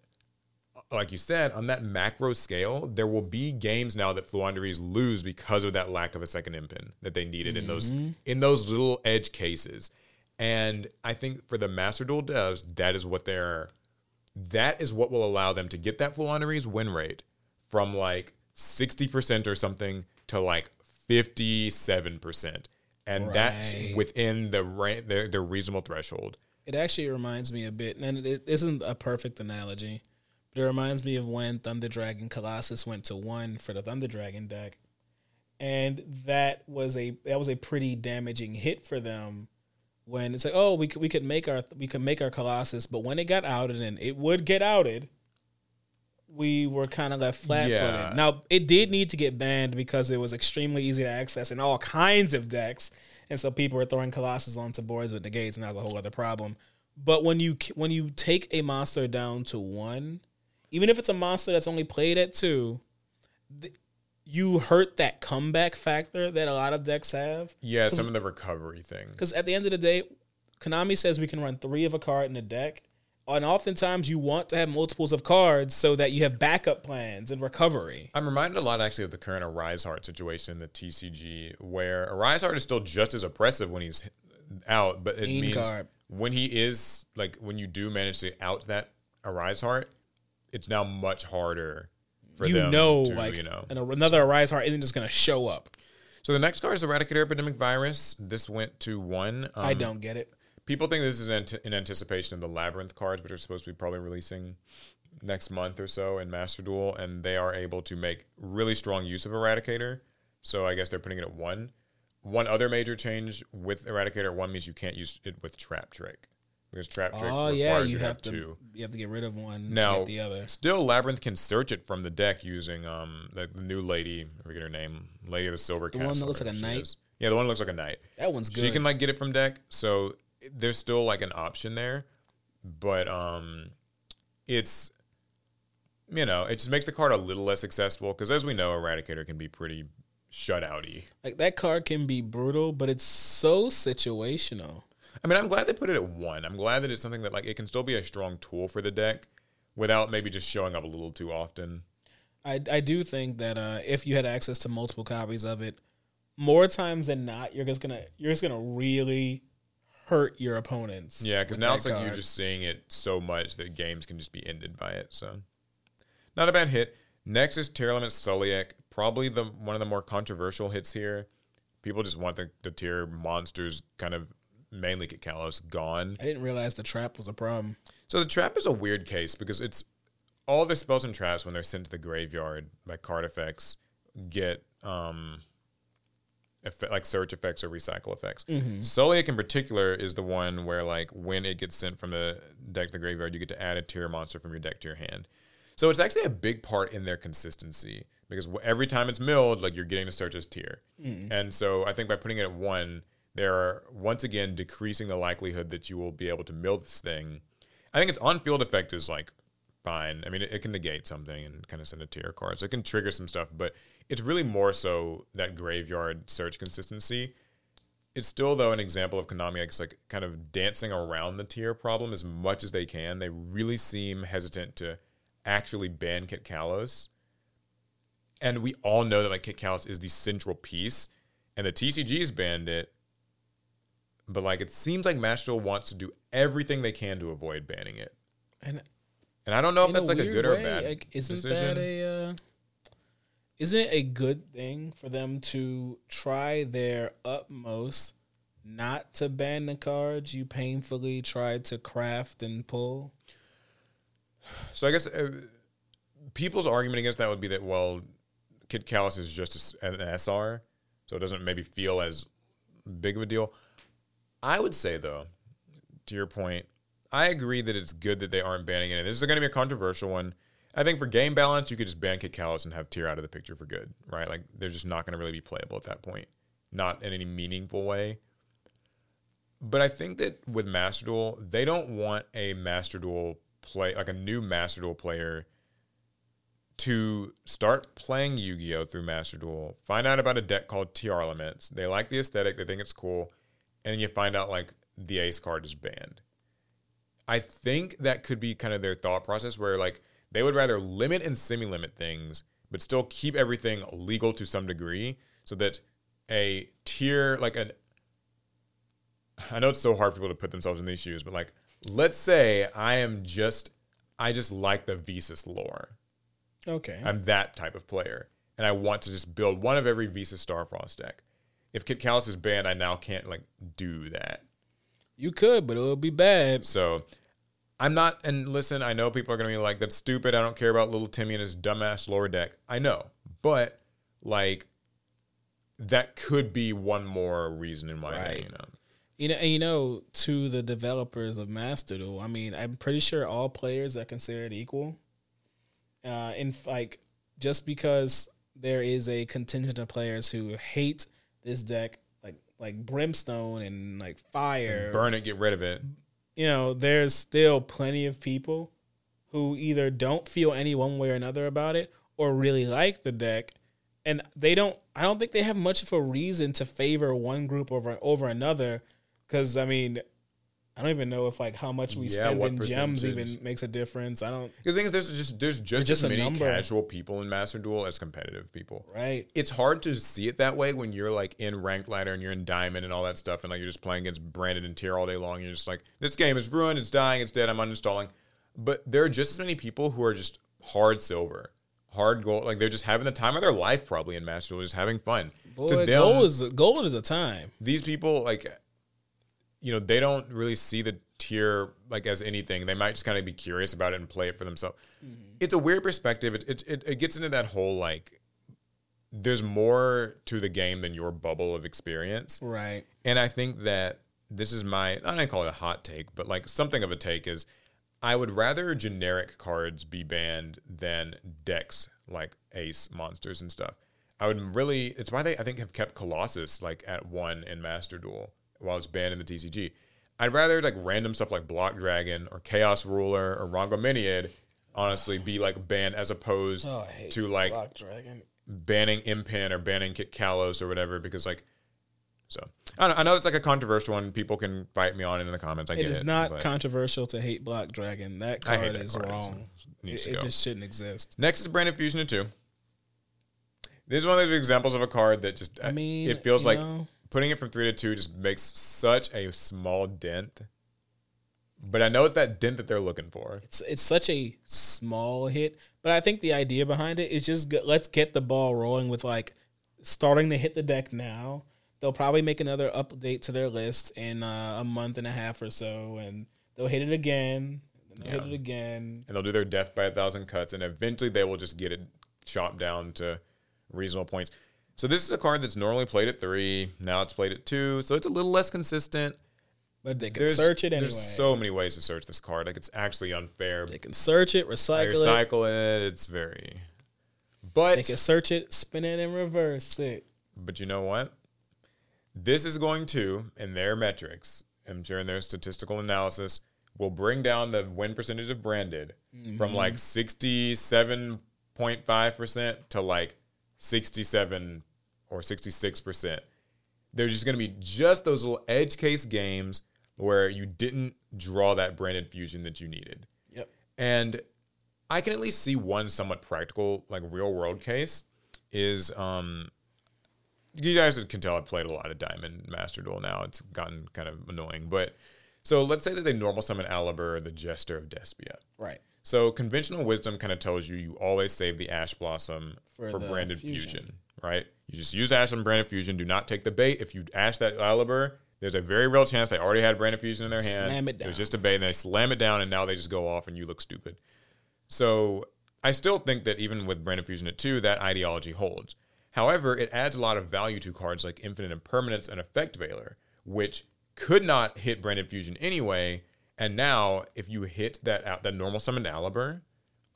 uh, like you said, on that macro scale, there will be games now that Floowandereeze lose because of that lack of a second Empen that they needed in those mm-hmm. in those little edge cases. And I think for the Master Duel devs, that is what they're that is what will allow them to get that Floowandereeze win rate from like 60% or something to like 57%. And that's within the, ra- the the reasonable threshold. It actually reminds me a bit, and it isn't a perfect analogy, but it reminds me of when Thunder Dragon Colossus went to one for the Thunder Dragon deck, and that was a that was a pretty damaging hit for them. When it's like, oh, we could we could make our we could make our Colossus, but when it got outed and it would get outed, we were kind of left flat footed. Yeah. Now it did need to get banned because it was extremely easy to access in all kinds of decks, and so people were throwing Colossus onto boards with negates, and that was a whole other problem. But when you when you take a monster down to one, even if it's a monster that's only played at two, you hurt that comeback factor that a lot of decks have. Yeah, some of the recovery thing. Because at the end of the day, Konami says we can run three of a card in a deck. And oftentimes you want to have multiples of cards so that you have backup plans and recovery. I'm reminded a lot actually of the current Arise Heart situation in the TCG, where Arise Heart is still just as oppressive when he's out, but it Mean means card. when he is like when you do manage to out that Arise Heart, it's now much harder for You them know, to, like you know. and another Arise Heart isn't just going to show up. So the next card is Eradicator Epidemic Virus. This went to one. I Um, don't get it. People think this is in, in anticipation of the Labrynth cards, which are supposed to be probably releasing next month or so in Master Duel, and they are able to make really strong use of Eradicator. So I guess they're putting it at one. One other major change with Eradicator at one means you can't use it with Trap Trick because Trap Trick Oh requires yeah, you you to have to two. you have to get rid of one to Now, get the other. still Labrynth can search it from the deck using um the, the new lady. I forget her name, Lady of the Silver The one that looks like a knight? is. Yeah, the one that looks like a knight. That one's good. She can like get it from deck, so there's still like an option there, but um, it's you know it just makes the card a little less accessible because as we know, Eradicator can be pretty shutouty. like that card can be brutal, but it's so situational. I mean, I'm glad they put it at one. I'm glad that it's something that like it can still be a strong tool for the deck without maybe just showing up a little too often. I I do think that uh, if you had access to multiple copies of it, more times than not, you're just gonna you're just gonna really hurt your opponents. Yeah, because now it's like you're just seeing it so much that games can just be ended by it. So, not a bad hit. Next is Tearlaments Sulliek, probably the one of the more controversial hits here. People just want the, the Tear monsters kind of mainly get Kalos gone. I didn't realize the trap was a problem. So the trap is a weird case because it's all the spells and traps when they're sent to the graveyard by card effects get um effe- like search effects or recycle effects. Sulliek in particular is the one where like when it gets sent from the deck to the graveyard, you get to add a Tear monster from your deck to your hand. So it's actually a big part in their consistency because every time it's milled, like you're getting to search as tier. And so I think by putting it at one, they're once again decreasing the likelihood that you will be able to mill this thing. I think its on field effect is like fine. I mean, it, it can negate something and kind of send a Tear card. So it can trigger some stuff, but it's really more so that graveyard search consistency. it's still though an example of Konami like, like kind of dancing around the Tear problem as much as they can. They really seem hesitant to actually ban Kitkallos. And we all know that like Kitkallos is the central piece, and the TCG's banned it. But like it seems like Duel wants to do everything they can to avoid banning it. And And I don't know if that's like a good or way, bad Like, isn't decision. that a uh, isn't it a good thing for them to try their utmost not to ban the cards you painfully tried to craft and pull? So I guess uh, people's argument against that would be that well, Kitkallos is just a an SR, so it doesn't maybe feel as big of a deal. I would say though, to your point, I agree that it's good that they aren't banning it. This is going to be a controversial one. I think for game balance, you could just ban Kid and have Tear out of the picture for good, right? Like they're just not going to really be playable at that point, not in any meaningful way. But I think that with Master Duel, they don't want a Master Duel play like a new Master Duel player to start playing Yu-Gi-Oh through Master Duel, find out about a deck called Tearlaments. They like the aesthetic, they think it's cool, and then you find out like the ace card is banned. I think that could be kind of their thought process where like they would rather limit and semi-limit things, but still keep everything legal to some degree so that a tier like an I know it's so hard for people to put themselves in these shoes, but like let's say I am just I just like the Visas lore. Okay. I'm that type of player. And I want to just build one of every Visas Starfrost deck. If Callus is banned, I now can't like do that. you could, but it would be bad. So I'm not and listen, I know people are gonna be like, that's stupid. I don't care about little Timmy and his dumbass lore deck. I know. But like that could be one more reason in my head, Right. you know. You know, and you know, to the developers of Master Duel, I mean, I'm pretty sure all players are considered equal. Uh, in like, just because there is a contingent of players who hate this deck, like like Brimstone and like Fire, Burn it, get rid of it. you know, there's still plenty of people who either don't feel any one way or another about it or really like the deck. And they don't, I don't think they have much of a reason to favor one group over over another. Cause I mean, I don't even know if like how much we Yeah, spend in gems even makes a difference. I don't, Because the thing is there's just there's just, just as many number. casual people in Master Duel as competitive people. right? it's hard to see it that way when you're like in ranked ladder and you're in diamond and all that stuff and like you're just playing against branded and Tear all day long you're just like this game is ruined it's dying it's dead i'm uninstalling but there are just as many people who are just hard silver hard gold like they're just having the time of their life probably in master Duel, just having fun Boy, to them gold is gold is a time. these people like you know they don't really see the Tear like as anything. They might just kind of be curious about it and play it for themselves. Mm-hmm. It's a weird perspective. It, it, it, it gets into that whole like there's more to the game than your bubble of experience. Right. and i think that this is my i don't call it a hot take but like something of a take is i would rather generic cards be banned than decks like ace monsters and stuff. I would really it's why they i think have kept colossus like at one in master duel while it's banned in the tcg i'd rather like random stuff like block dragon or chaos ruler or rongo miniad honestly be like banned as opposed Oh, to like banning Empen or banning Kitkallos or whatever because like so I, don't, I know it's like a controversial one. People can fight me on it in the comments. I It get is it. not controversial to hate Block Dragon. That card that is card. Wrong. it It, it just shouldn't exist. Next is Branded Fusion of two. This is one of the examples of a card that just uh, I mean, it feels like know- putting it from three to two just makes such a small dent. But I know it's that dent that they're looking for. it's it's such a small hit, but I think the idea behind it is just get, let's get the ball rolling with like starting to hit the deck now. They'll probably make another update to their list in uh, a month and a half or so, and they'll hit it again. And they'll hit it again. and they'll do their death by a thousand cuts, and eventually they will just get it chopped down to reasonable points. So this is a card that's normally played at three. Now it's played at two, so it's a little less consistent. But they can There's, search it anyway. there's so many ways to search this card. Like it's actually unfair. they can search it, I recycle, it. recycle it. It's very, But They can search it, spin it, and reverse it. but you know what? This is going to, in their metrics, I'm sure in their statistical analysis, will bring down the win percentage of branded from mm-hmm. like 67.5% to like 67 or 66%. There's just going to be just those little edge case games where you didn't draw that branded fusion that you needed. Yep. And I can at least see one somewhat practical, like real world case is um you guys can tell I've played a lot of Diamond Master Duel now. It's gotten kind of annoying. But so let's say that they normal summon Aluber, the Jester of Despia. Right. So conventional wisdom kind of tells you you always save the Ash Blossom for, For branded fusion. fusion. Right? You just use Ash and branded fusion. Do not take the bait. If you Ash that Aluber, there's a very real chance they already had branded fusion in their hand. Slam it down. It was just a bait, and they slam it down, and now they just go off, and you look stupid. So I still think that even with Branded Fusion at two, that ideology holds. However, it adds a lot of value to cards like Infinite Impermanence and Effect Veiler, which could not hit Branded Fusion anyway. And now, if you hit that out that normal summoned Aluber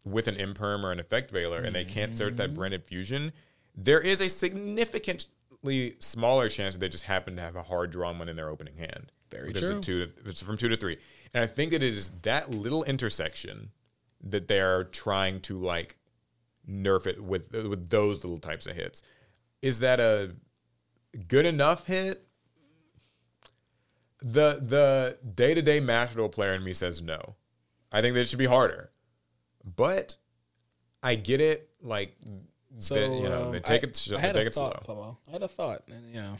with an Imperm or an Effect Veiler, and they can't search that mm-hmm. Branded Fusion, there is a significantly smaller chance that they just happen to have a hard drawn one in their opening hand. Very If it's a true. two to, it's from two to three. And I think that it is that little intersection that they're trying to like nerf it with with those little types of hits. Is that a good enough hit? The the day to day Duel player in me says no. I think that it should be harder. But I get it. Like So that, you know, um, they take I- it. I They had take a it slow. thought, Pablo. I had a thought, and you know,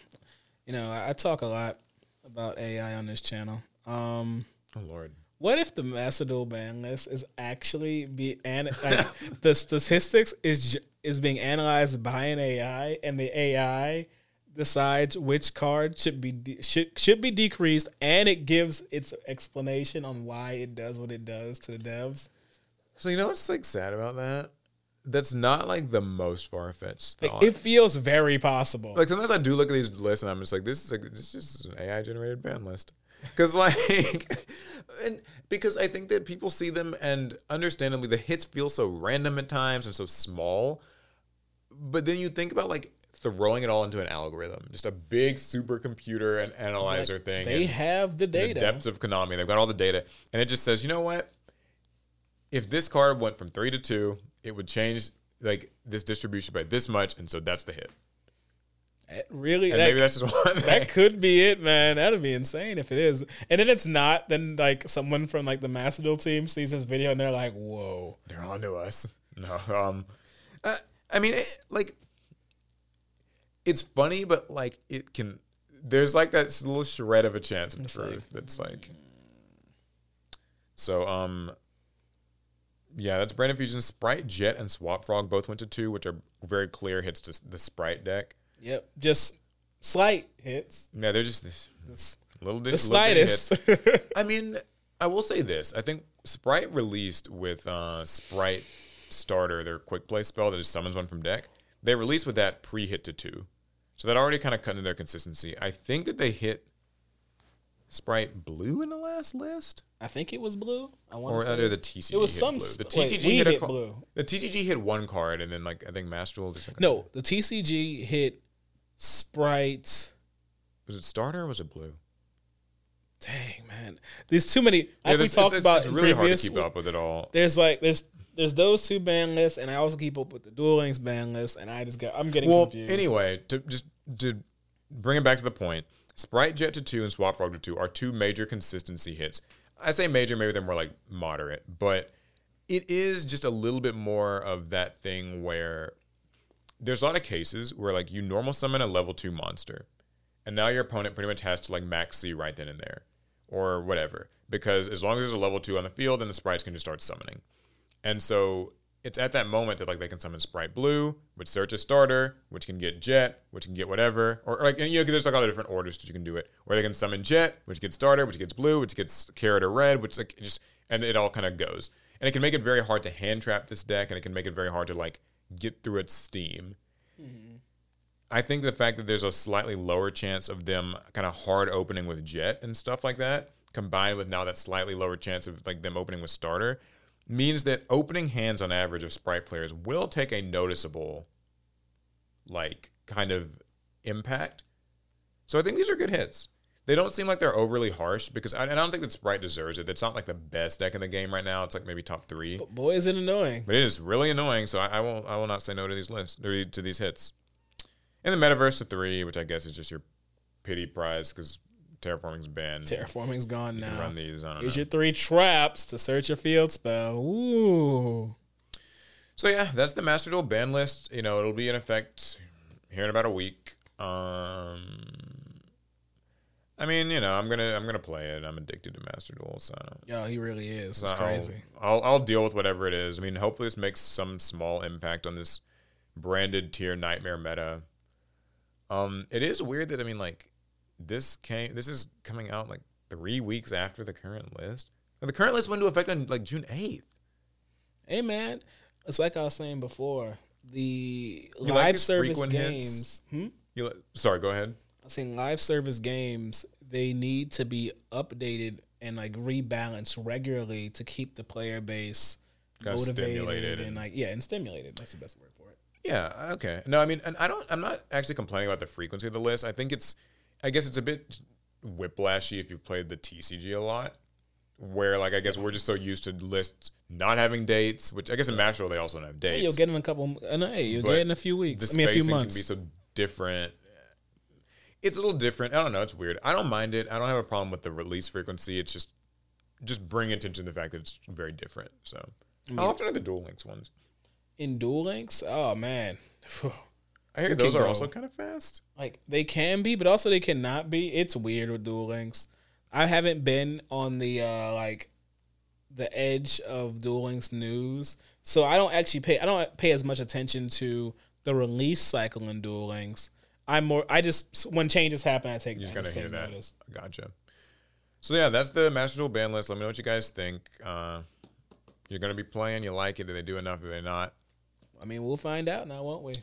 you know, I, I talk a lot about AI on this channel. Um, Oh Lord. what if the Master ban list is actually be and like, the statistics is is being analyzed by an AI, and the AI decides which card should be de- should should be decreased, and it gives its explanation on why it does what it does to the devs. So you know what's like sad about that? That's not like the most far fetched Like, it feels very possible. like sometimes I do look at these lists and I'm just like, this is like this is just an AI generated band list. Because like, and because I think that people see them and understandably the hits feel so random at times and so small. But then you think about like throwing it all into an algorithm, just a big supercomputer and analyzer Like, thing. They have the the data. depths of Konami, they've got all the data, and it just says, you know what? If this card went from three to two, it would change like this distribution by this much, and so that's the hit. It really, And that, maybe that's just one thing. that could be it, man. That'd be insane if it is. And then it's not. Then like someone from like the Duel team sees this video and they're like, "Whoa." They're on to us. No, um, uh, I mean, it, like, it's funny, but like, it can. There's like that little shred of a chance of It's like- truth. that's like. So, um, yeah, that's Branded Fusion. Spright, Jet, and Swap Frog both went to two, which are very clear hits to the Spright deck. Yep, just slight hits. Yeah, they're just this Just little, the little hits. slightest. I mean, I will say this. I think Spright released with uh, Spright Starter, their quick play spell that just summons one from deck. They released with that pre hit to two. So that already kind of cut into their consistency. I think that they hit Spright Blue in the last list. I think it was blue. I want Or under the TCG it was hit some blue. The wait, TCG we hit, a hit blue. The TCG hit one card, and then like I think Master Duel. just like no. The TCG hit Spright. was it Starter or was it Blue? Dang man, there's too many. Yeah, Like we talked it's, about it's really hard to keep up with it all. There's like there's there's those two ban lists, and I also keep up with the Duel Links ban list, and I just got I'm getting Well, confused. anyway, to just to bring it back to the point, Spright Jet to two and Swap Frog to two are two major consistency hits. I say major, maybe they're more like moderate, but it is just a little bit more of that thing where there's a lot of cases where like you normal summon a level two monster, and now your opponent pretty much has to like max C right then and there, or whatever. Because as long as there's a level two on the field, then the Sprights can just start summoning. And so it's at that moment that like they can summon Spright Blue, which search a starter, which can get Jet, which can get whatever, or, or like and, you know there's like a lot of different orders that you can do it. Or they can summon Jet, which gets starter, which gets blue, which gets carrot or red, which like just and it all kind of goes. And it can make it very hard to hand trap this deck, and it can make it very hard to like get through its steam. Mm-hmm. I think the fact that there's a slightly lower chance of them kind of hard opening with Jet and stuff like that, combined with now that slightly lower chance of like them opening with starter, means that opening hands on average of Spright players will take a noticeable like kind of impact. So I think these are good hits. They don't seem like they're overly harsh because I, and I don't think that Spright deserves it. It's not like the best deck in the game right now. It's like maybe top three, But boy, is it annoying. but it is really annoying. So I, I will I will not say no to these lists or to these hits. And the metaverse to three, which I guess is just your pity prize because terraforming's banned. Terraforming's gone now. run these. I Here's know. your three traps to search your field spell. Ooh. So yeah, that's the Master Duel ban list. You know, it'll be in effect here in about a week. Um, I mean, you know, I'm gonna I'm gonna play it. I'm addicted to Master Duel, so Yeah, he really is. so It's I'll- crazy. I'll, I'll deal with whatever it is. I mean, hopefully this makes some small impact on this branded Tear nightmare meta. Um, it is weird that I mean, like, this came. This is coming out like three weeks after the current list. And the current list went into effect on like June eighth. Hey man, it's like I was saying before. The You live these service games. Hmm? You li- sorry, go ahead. I was saying live service games. They need to be updated and like rebalanced regularly to keep the player base Kinda motivated and, and- like yeah, and stimulated. That's the best word for it. Yeah. Okay. No, I mean, and I don't. I'm not actually complaining about the frequency of the list. I think it's. I guess it's a bit whiplashy if you've played the TCG a lot, where like I guess we're just so used to lists not having dates. Which I guess in Mashal they also don't have Hey, dates. you'll get in a couple. Uh, no, hey, you'll But get in a few weeks. I mean, a few spacing months. can be so different. It's a little different. I don't know. It's weird. I don't mind it. I don't have a problem with the release frequency. It's just just bring attention to the fact that it's very different. So how often are the Duel Links ones? in Duel Links, oh man, I hear those are go. also kind of fast. like they can be, but also they cannot be. It's weird with Duel Links. I haven't been on the uh like the edge of Duel Links news, so I don't actually pay. I don't pay as much attention to the release cycle in Duel Links. I'm more. I just when changes happen, I take. You just gotta hear that. notice. Gotcha. So yeah, that's the Master Duel ban list. Let me know what you guys think. Uh, you're gonna be playing. You like it? Do they do enough? Do they not? I mean, we'll find out now, won't we?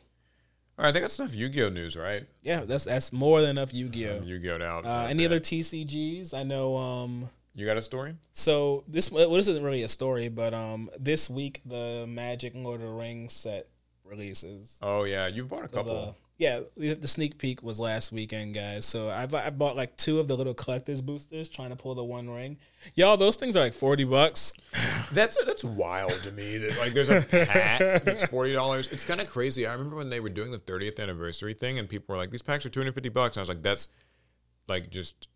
All right, I think that's enough Yu-Gi-Oh news, right? Yeah, that's that's more than enough Yu-Gi-Oh. Yu-Gi-Oh out. Uh, any other TCGs? I know. Um, You got a story? So this well, this isn't really a story, but um, this week the Magic Lord of the Rings set releases. Oh yeah, you've bought a couple. Yeah, the sneak peek was last weekend, guys. So I've I bought like two of the little collectors boosters, trying to pull the One Ring. Y'all, those things are like forty bucks. That's that's wild to me. That like there's a pack that's forty dollars. It's kind of crazy. I remember when they were doing the 30th anniversary thing, and people were like, "These packs are 250 bucks." And I was like, "That's like just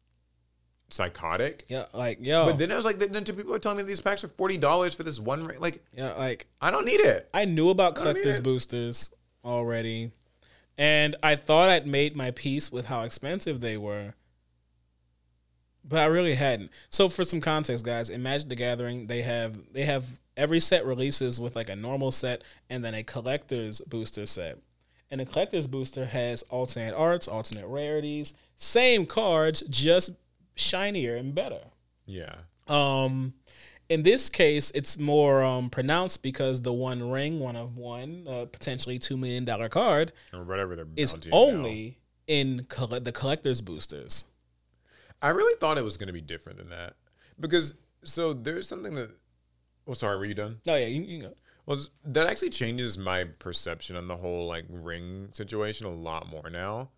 psychotic." Yeah, like yo, But then I was like, then two people are telling me these packs are forty dollars for this one ring. Like, yeah, like I don't need it. I knew about I don't need collectors boosters already, and I thought I'd made my peace with how expensive they were, but I really hadn't. So for some context, guys, in Magic the Gathering, they have they have every set releases with like a normal set and then a collector's booster set. And the collector's booster has alternate arts, alternate rarities, same cards, just shinier and better. Yeah. Um, in this case, it's more um, pronounced because the One Ring, one of one, uh, potentially two million dollar card, Or whatever they're is to now. only in colle- the collector's boosters. I really thought it was going to be different than that because so there's something that. Oh, sorry. Were you done? Oh yeah, you, you know. Well, that actually changes my perception on the whole like ring situation a lot more now.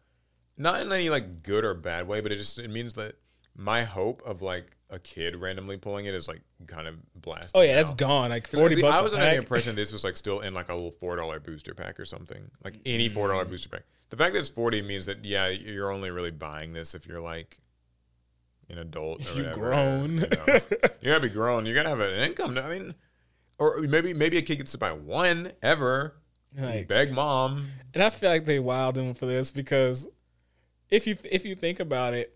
Not in any like good or bad way, but it just it means that my hope of like a kid randomly pulling it is like kind of blasted. Oh yeah, that's gone. Like forty see, bucks. I was under the impression this was like still in like a little four dollar booster pack or something, like any four dollar mm. booster pack. The fact that it's forty means that yeah, you're only really buying this if you're like an adult. Or you whatever, grown. You, know. you gotta be grown. You gotta have an income. I mean, or maybe maybe a kid gets to buy one ever. Like- beg mom. And I feel like they wild him for this because if you if you think about it,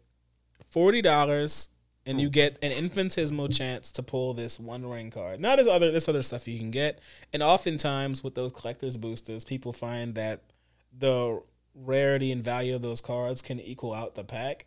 forty dollars and you hmm. get an infinitesimal chance to pull this one ring card. Now there's other there's other stuff you can get, and oftentimes with those collectors boosters, people find that the rarity and value of those cards can equal out the pack.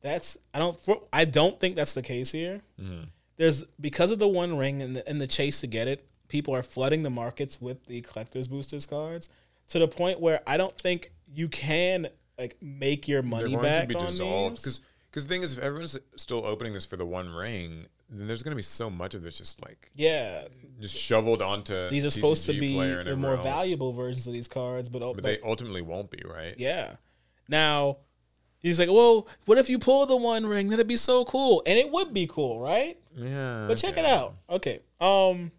That's I don't for, I don't think that's the case here. Mm-hmm. There's because of the one ring and the, and the chase to get it, people are flooding the markets with the collectors boosters cards to the point where I don't think you can like make your They're money going back to be on dissolved because because the thing is, if everyone's still opening this for the one ring, then there's gonna be so much of this just like Yeah, just shoveled onto these are supposed to be the more else. valuable versions of these cards, but, but but they ultimately won't be, right? yeah. Now he's like, well, what if you pull the one ring? That'd be so cool, and it would be cool, right? Yeah. But check it out. Okay. Um.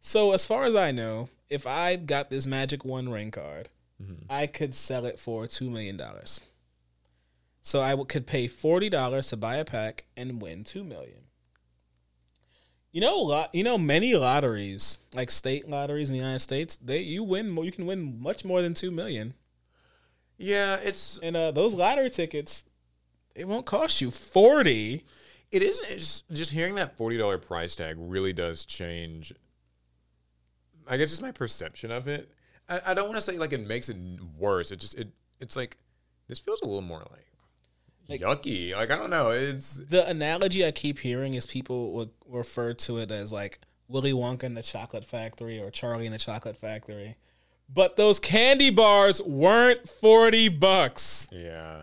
So as far as I know, if I got this Magic One Ring card, Mm-hmm. I could sell it for two million dollars. So I w- could pay forty dollars to buy a pack and win two million. You know, a lot. You know, many lotteries, like state lotteries in the United States, they you win more. You can win much more than two million. Yeah, it's And uh, those lottery tickets, it won't cost you forty. it is it's just hearing that forty dollar price tag really does change. I guess just my perception of it. I, I don't want to say like it makes it worse. It just it it's like this feels a little more like, Like- yucky. Like I don't know. It's The analogy I keep hearing is people would refer to it as like Willy Wonka in the Chocolate Factory or Charlie in the Chocolate Factory. But those candy bars weren't 40 bucks. yeah.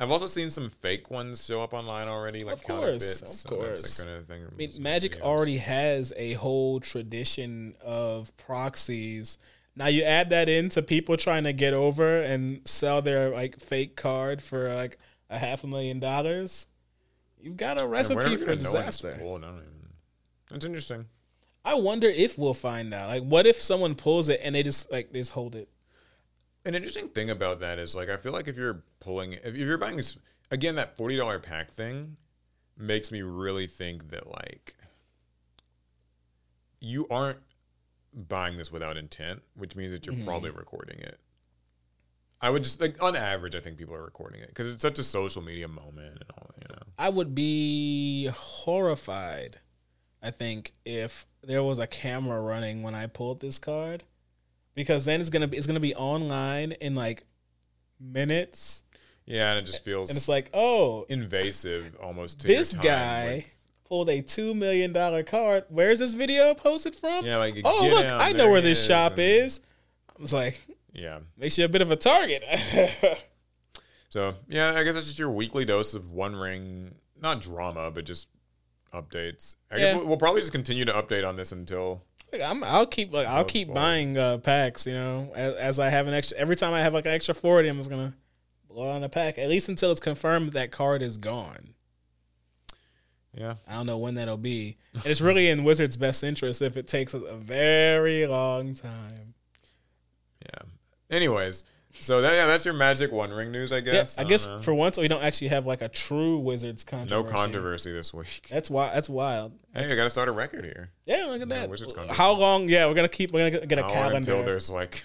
I've also seen some fake ones show up online already, like Of course, counterfeits. of so that's course. the kind of thing. I mean, Magic already has a whole tradition of proxies. Now you add that into people trying to get over and sell their like fake card for like a half a million dollars. You've got a recipe for disaster. It's interesting. I wonder if we'll find out. Like, what if someone pulls it and they just like they just hold it? An interesting thing about that is like I feel like if you're pulling if you're buying this again that forty dollar pack thing makes me really think that like you aren't buying this without intent, which means that you're Mm-hmm. probably recording it. I would just like on average, I think people are recording it because it's such a social media moment and all. You know, I would be horrified. I think if there was a camera running when I pulled this card, because then it's gonna be it's gonna be online in like minutes, yeah, and it just feels and it's like, oh, invasive almost. To this guy with- pulled a two million dollar card. Where's this video posted from? yeah, like oh, look, I know where he this shop and- is. I was like, Yeah. makes you a bit of a target. So yeah, I guess that's just your weekly dose of One Ring, not drama, but just updates. I Yeah. guess we'll, we'll probably just continue to update on this until Like, I'm, I'll keep like I'll Oh, keep buying uh, packs. You know, as, as I have an extra. Every time I have like an extra forty, I'm just gonna blow on a pack. At least until it's confirmed that card is gone. yeah. I don't know when that'll be. And it's really in Wizards' best interest if it takes a, a very long time. Anyways, so that, yeah, that's your Magic One Ring news, I guess. Yeah, guess. I guess know. for once we don't actually have like a true Wizards controversy. no controversy. this week. That's why. That's wild. Hey, I got to start a record here. Yeah, look at No that. Wizards controversy. How long? Yeah, we're gonna keep. We're gonna get a How calendar. until there's like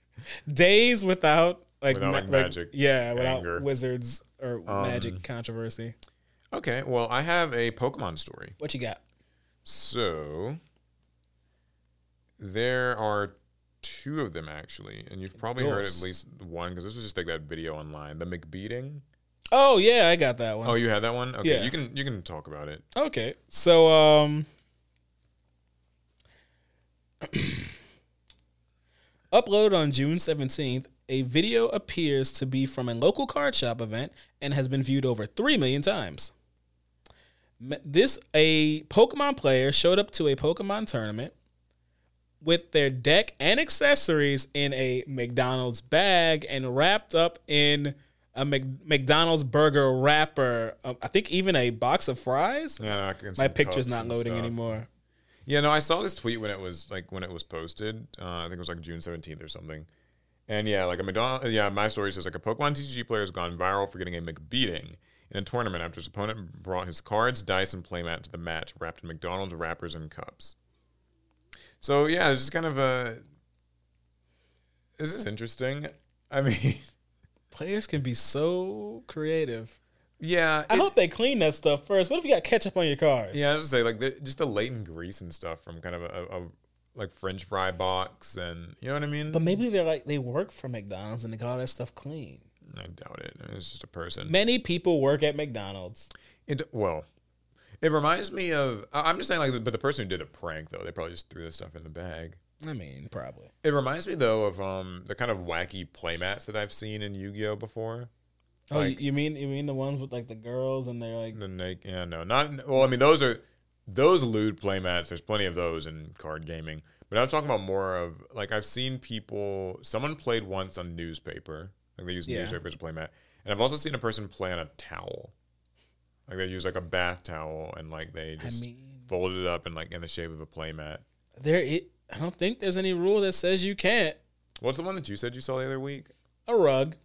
days without like, Without, ma- like, magic yeah, without anger. wizards or Um, magic controversy. okay. Well, I have a Pokemon story. What you got? So there are two of them actually, and you've probably heard at least one because this was just like that video online, the McBeating. Oh yeah, I got that one. Oh, you had that one? Okay, Yeah. you can you can talk about it. Okay, so um, uploaded on June seventeenth, a video appears to be from a local card shop event and has been viewed over three million times. M- This a Pokemon player showed up to a Pokemon tournament with their deck and accessories in a McDonald's bag and wrapped up in a Mc- McDonald's burger wrapper. Um, I think even a box of fries. Yeah, I can My picture's not loading stuff. anymore. Yeah, no, I saw this tweet when it was like when it was posted. Uh, I think it was like June seventeenth or something. And yeah, like a McDonald. Yeah, my story says like a Pokemon TCG player has gone viral for getting a McBeating in a tournament after his opponent brought his cards, dice, and playmat to the match, wrapped in McDonald's wrappers and cups. So yeah, it's just kind of a. Is this is interesting. I mean, Players can be so creative. yeah. I hope they clean that stuff first. What if you got ketchup on your cards? Yeah, I was gonna say like the, just the latent grease and stuff from kind of a, a, a like French fry box, and you know what I mean. But maybe they're like they work for McDonald's and they got all that stuff clean. I doubt it. It's just a person. Many people work at McDonald's. It well, it reminds me of. I- I'm just saying like, but the person who did a prank though, they probably just threw this stuff in the bag. I mean, probably. It reminds me though of um the kind of wacky playmats that I've seen in Yu-Gi-Oh before. Oh, Like- you mean you mean the ones with like the girls and they're like The naked, yeah, no, not well. I mean, those are those lewd playmats. There's plenty of those in card gaming, but I'm talking about more of like I've seen people. Someone played once on newspaper, like they use Yeah. newspaper as a playmat, and I've also seen a person play on a towel, like they use like a bath towel and like they I just mean folded it up and like in the shape of a playmat. there it I don't think there's any rule that says you can't. What's the one that you said you saw the other week? A rug.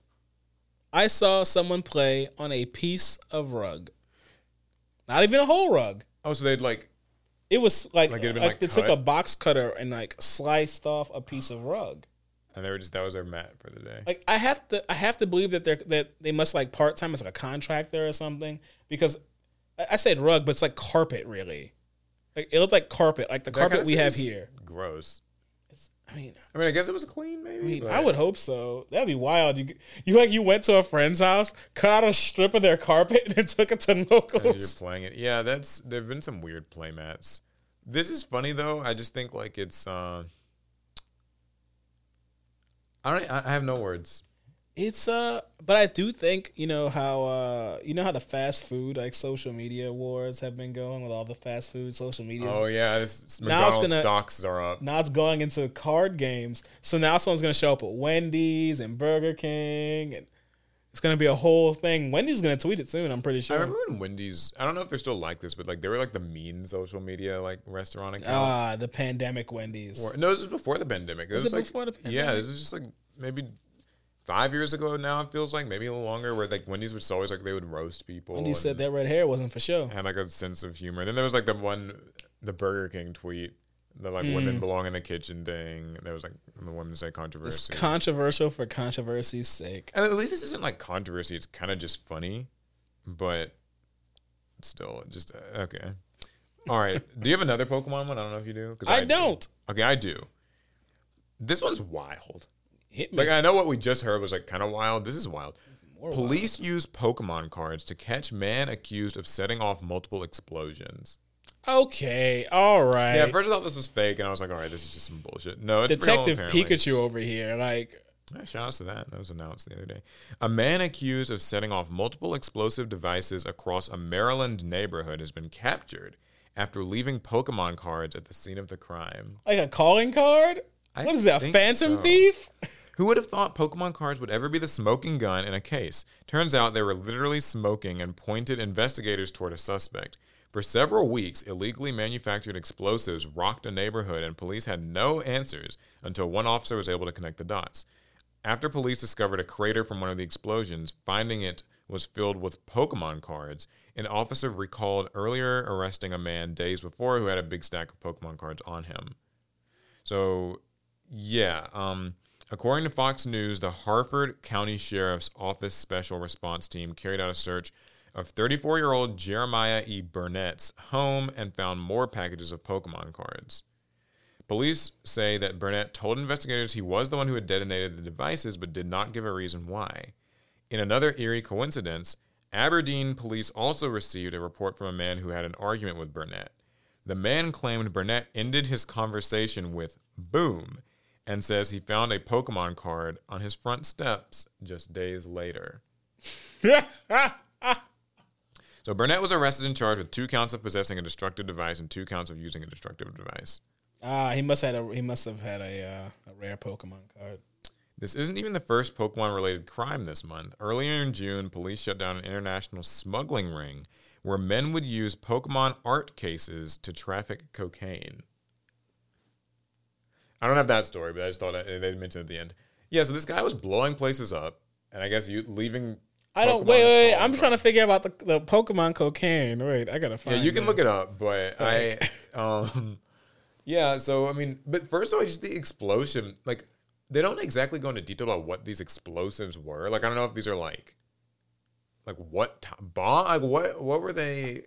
I saw someone play on a piece of rug. Not even a whole rug. Oh, so they'd like It was like, Like like, it had been, like, they took a box cutter and like sliced off a piece of rug. And they were just that was their mat for the day. Like I have to, I have to believe that they're that they must like part time as like a contractor or something because I, said rug, but it's like carpet really. Like it looked like carpet, like the That carpet we have here. Gross. It's, I mean, I mean, I guess it was clean, maybe. I mean, I would hope so. That'd be wild. You you like you went to a friend's house, cut out a strip of their carpet, and took it to as you're playing it. Yeah, that's there've been some weird play mats. This is funny though. I just think like it's. Uh, I don't. I I have no words. It's uh, but I do think you know how uh, you know how the fast food like social media wars have been going with all the fast food social media. Oh yeah, this Now it's McDonald's gonna- stocks are up. now it's going into card games. So now someone's gonna show up at Wendy's and Burger King, and it's gonna be a whole thing. Wendy's gonna tweet it soon. I'm pretty sure. I remember when Wendy's. I don't know if they're still like this, but like they were like the mean social media like restaurant account. Ah, the pandemic Wendy's. Or- no, this was before the pandemic. This Was was it like, before the Yeah, this is just like maybe five years ago now. It feels like maybe a little longer. Where like Wendy's was always like they would roast people. Wendy's and said that red hair wasn't for show. had like a sense of humor. Then there was like the one, the Burger King tweet, the like Hmm. women belong in the kitchen thing. There was like the women's day It's controversy. controversial for controversy's sake. and at least this isn't like controversy. It's kind of just funny, but still, just uh, okay. All right. do you have another Pokemon one? I don't know if you do. I do. don't. Okay, I do. This one's wild. Hit me. Like I know what we just heard was like kind of wild. This is wild. More Police use Pokemon cards to catch man accused of setting off multiple explosions. Okay, all right. Yeah, at first I thought this was fake, and I was like, all right, this is just some bullshit. No, it's real, Detective apparently. Pikachu over here. Like, Yeah, shout outs to that. That was announced the other day. A man accused of setting off multiple explosive devices across a Maryland neighborhood has been captured after leaving Pokemon cards at the scene of the crime. like a calling card. I what is that? A phantom so. thief? Who would have thought Pokemon cards would ever be the smoking gun in a case? Turns out they were literally smoking and pointed investigators toward a suspect. For several weeks, illegally manufactured explosives rocked a neighborhood, and police had no answers until one officer was able to connect the dots. After police discovered a crater from one of the explosions, finding it was filled with Pokemon cards, an officer recalled earlier arresting a man days before who had a big stack of Pokemon cards on him. So, yeah. Um, according to Fox News, the Harford County Sheriff's Office Special Response Team carried out a search of 34 year old Jeremiah E. Burnett's home and found more packages of Pokemon cards. Police say that Burnett told investigators he was the one who had detonated the devices, but did not give a reason why. In another eerie coincidence, Aberdeen police also received a report from a man who had an argument with Burnett. The man claimed Burnett ended his conversation with boom and says he found a Pokemon card on his front steps just days later. So Burnett was arrested and charged with two counts of possessing a destructive device and two counts of using a destructive device. Ah, he must had a he must have had a uh, a rare Pokemon card. This isn't even the first Pokemon related crime this month. Earlier in June, police shut down an international smuggling ring where men would use Pokemon art cases to traffic cocaine. I don't have that story, but I just thought I- they mentioned it at the end. Yeah, so this guy was blowing places up, and I guess you leaving. I don't Pokemon wait, wait, wait. I'm trying to figure out the, the Pokemon cocaine. Wait, I gotta find. Yeah, you can look it up, but I, um, yeah. So I mean, but first of all, just the explosion. Like, they don't exactly go into detail about what these explosives were. Like, I don't know if these are like, like what t- bomb? Like, what what were they?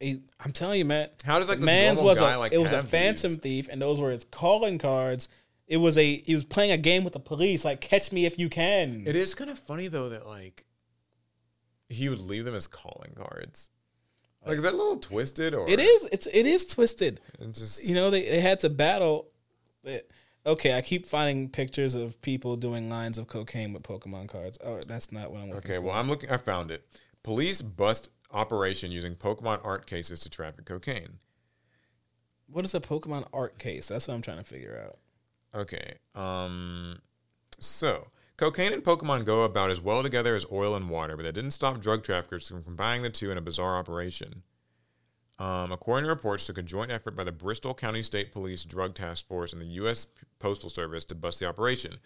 I'm telling you, man. How does like this Man's was guy a like it was a phantom these? thief, and those were his calling cards. It was a he was playing a game with the police, like catch me if you can. It is kind of funny though that like he would leave them as calling cards. Like, is that a little twisted or It is. It's it is twisted. It's just You know, they, they had to battle. It, okay, I keep finding pictures of people doing lines of cocaine with Pokemon cards. Oh, that's not what I'm looking Okay, for. well, I'm looking. I found it. Police bust operation using Pokemon art cases to traffic cocaine. What is a Pokemon art case? That's what I'm trying to figure out. Okay. Um. So, cocaine and Pokemon go about as well together as oil and water, but that didn't stop drug traffickers from combining the two in a bizarre operation. Um, according to reports, took a joint effort by the Bristol County State Police Drug Task Force and the U.S. Postal Service to bust the operation.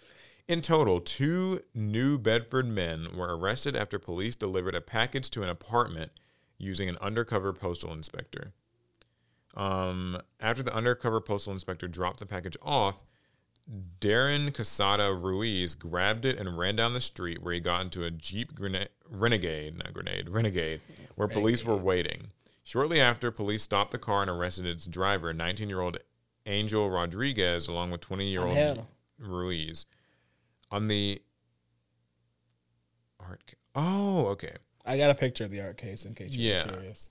In total, two New Bedford men were arrested after police delivered a package to an apartment using an undercover postal inspector. Um, after the undercover postal inspector dropped the package off, Darren Casada Ruiz grabbed it and ran down the street where he got into a Jeep grenade, Renegade, not grenade, Renegade, where police were waiting. Shortly after, police stopped the car and arrested its driver, 19 year old Angel Rodriguez, along with 20 year old Ruiz. On the art. ca- Oh, okay. I got a picture of the art case in case you're Yeah. curious.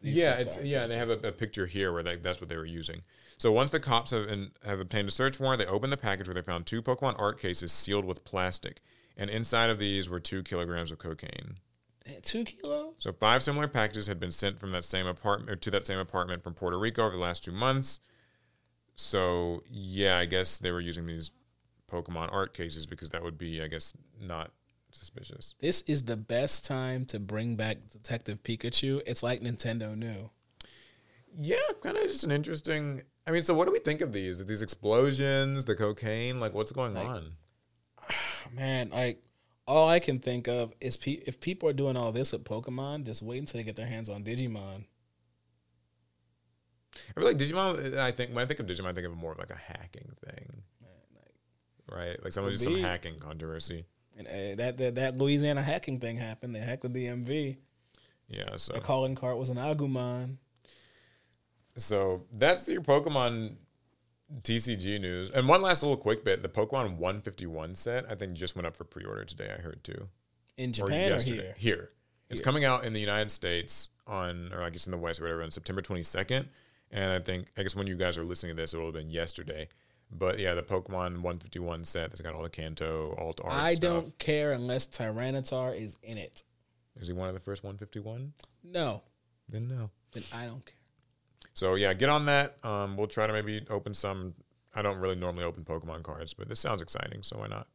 Yeah, it's yeah. They have a, a picture here where they, that's what they were using. So once the cops have in, have obtained a search warrant, they opened the package where they found two Pokemon art cases sealed with plastic, and inside of these were two kilograms of cocaine. Eh, two kilos. So five similar packages had been sent from that same apartment to that same apartment from Puerto Rico over the last two months. So yeah, I guess they were using these Pokemon art cases because that would be, I guess, not suspicious. This is the best time to bring back Detective Pikachu. It's like Nintendo knew. Yeah, kind of just an interesting. I mean, so what do we think of these? These explosions, the cocaine, like what's going on? Man, like all I can think of is pe- if people are doing all this with Pokemon, just wait until they get their hands on Digimon. I feel like Digimon. I think when I think of Digimon, I think of more of like a hacking thing, right? Like someone just some hacking controversy. And uh, that, that that Louisiana hacking thing happened. They hacked the DMV. Yeah, so The calling card was an Agumon. So that's your Pokemon TCG news. And one last little quick bit: the Pokemon 151 set, I think, just went up for pre-order today. I heard too, In or Japan or, yesterday. here? It's Here. coming out in the United States on, or I guess in the West or whatever, on September 22nd. And I think, I guess when you guys are listening to this, it will have been yesterday. But yeah, the Pokemon 151 set that's got all the Kanto alt art. I stuff. don't care unless Tyranitar is in it. Is he one of the first 151? No, Then no. then I don't care. So yeah, get on that. Um, we'll try to maybe open some. I don't really normally open Pokemon cards, but this sounds exciting, so why not?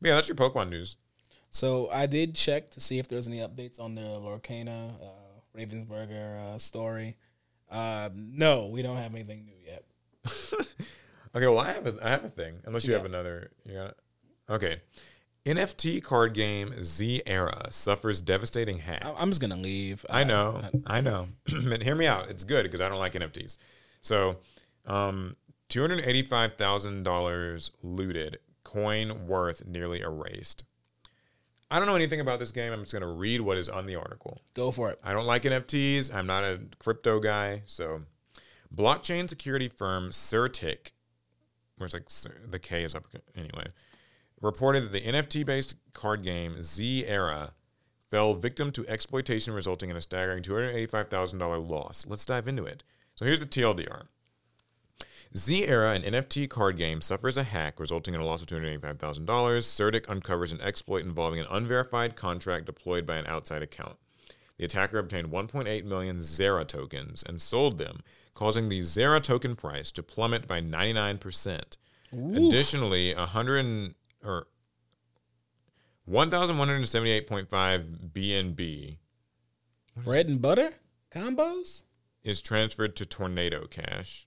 But yeah, that's your Pokemon news. So I did check to see if there's any updates on the Lorcana uh, Ravensburger uh, story. Uh, no, we don't have anything new yet. Okay, well I have a I have a thing. Unless you Yeah. have another, you got it. Okay. NFT card game Z Era suffers devastating hack. I- I'm just gonna leave. I know, I know. but hear me out. It's good because I don't like NFTs. So, um, two hundred eighty-five thousand dollars looted, coin worth nearly erased. I don't know anything about this game. I'm just gonna read what is on the article. Go for it. I don't like NFTs. I'm not a crypto guy. So, blockchain security firm CertiK, where's like the K is up anyway, reported that the NFT based card game Z Era fell victim to exploitation, resulting in a staggering $285,000 loss. Let's dive into it. So, here's the TLDR. Z Era, an NFT card game, suffers a hack resulting in a loss of $285,000. CertiK uncovers an exploit involving an unverified contract deployed by an outside account. The attacker obtained 1.8 million Zera tokens and sold them, causing the Zera token price to plummet by 99%. Additionally, 100 or 1,178.5 BNB Bread and butter combos. is transferred to Tornado Cash.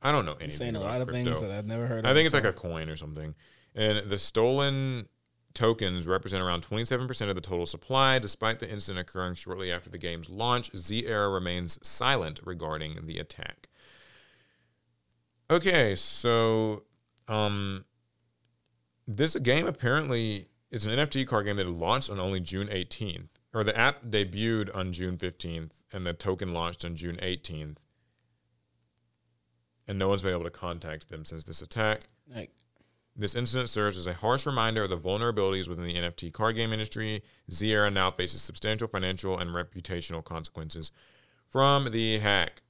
I don't know anything You're Saying a about lot of crypto. things that I've never heard. of I think it's like a coin or something. And the stolen tokens represent around 27% of the total supply. Despite the incident occurring shortly after the game's launch, Z Era remains silent regarding the attack. Okay, so um, this game apparently is an NFT card game that launched on only June 18th, or the app debuted on June 15th, and the token launched on June 18th. And no one's been able to contact them since this attack. like This incident serves as a harsh reminder of the vulnerabilities within the NFT card game industry. Zera now faces substantial financial and reputational consequences from the hack.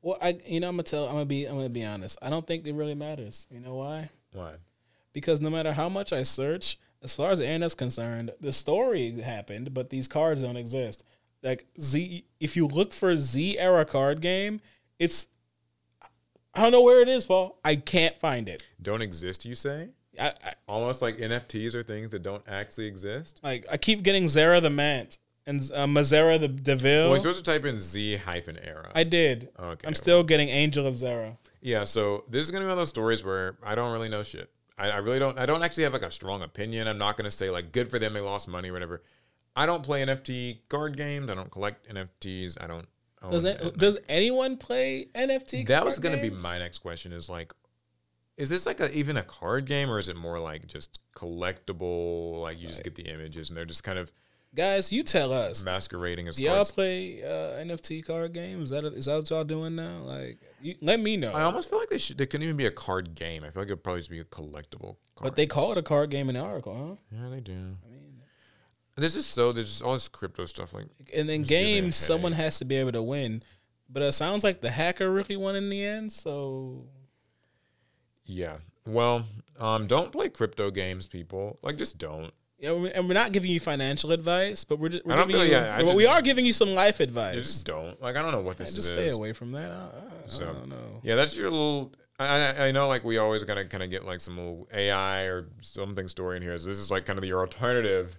well, I you know I'm gonna tell I'm gonna be I'm gonna be honest. I don't think it really matters. You know why? Why? Because no matter how much I search, as far as Anna's concerned, the story happened, but these cards don't exist. Like Z, if you look for Z era card game, it's I don't know where it is, Paul. I can't find it. Don't exist, you say? I, I Almost like NFTs are things that don't actually exist? like I keep getting Zera the Mant and uh, Mazera the Deville. Well, you're supposed to type in Z hyphen era. I did. Okay. I'm still getting Angel of Zera. Yeah, so this is gonna be one of those stories where I don't really know shit. I, I really don't. I don't actually have like a strong opinion. I'm not gonna say like good for them they lost money or whatever. I don't play NFT card games. I don't collect NFTs. I don't. Own Does does anyone play NFT? that was gonna be my next question. Is like, is this like a even a card game or is it more like just collectible? Like you just get the images and they're just kind of guys. You tell us. masquerading as Do y'all cards. play uh, NFT card games? Is that is that what y'all doing now? Like, you, let me know. I almost feel like they should. They couldn't even be a card game. I feel like it'd probably just be a collectible. Card. But they call it a card game in the article, huh? Yeah, they do. This is so. There's just all this crypto stuff. Like, And then games, someone has to be able to win. But it sounds like the hacker really won in the end. So yeah. Well, um, don't play crypto games, people. Like, just don't. yeah, and we're not giving you financial advice, but we're, just, we're I don't giving feel- you. yeah, I but we are giving you some life advice. just don't. Like, I don't know what this just is. stay away from that. I, I, So, I don't know. Yeah, that's your little. I, I- I know, like we always gotta kind of get like some little AI or something story in here. So this is like kind of your alternative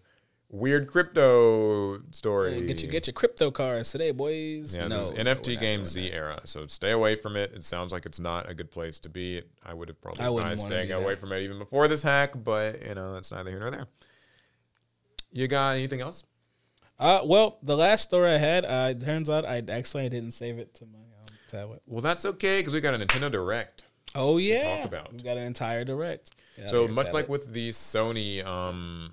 weird crypto story. Get you get your crypto cards today, boys. Yeah, no, this is NFT game Z that. era. So stay away from it. It sounds like it's not a good place to be. I would have probably I wouldn't advised wanna staying away there. from it even before this hack, but you know, that's neither here nor there. You got anything else? Uh, well, the last story I had, uh, it turns out I actually didn't save it to my um, tablet. Well, that's okay because we got a Nintendo Direct. Oh yeah, talk about. we got an entire direct. Get So much like with the Sony um,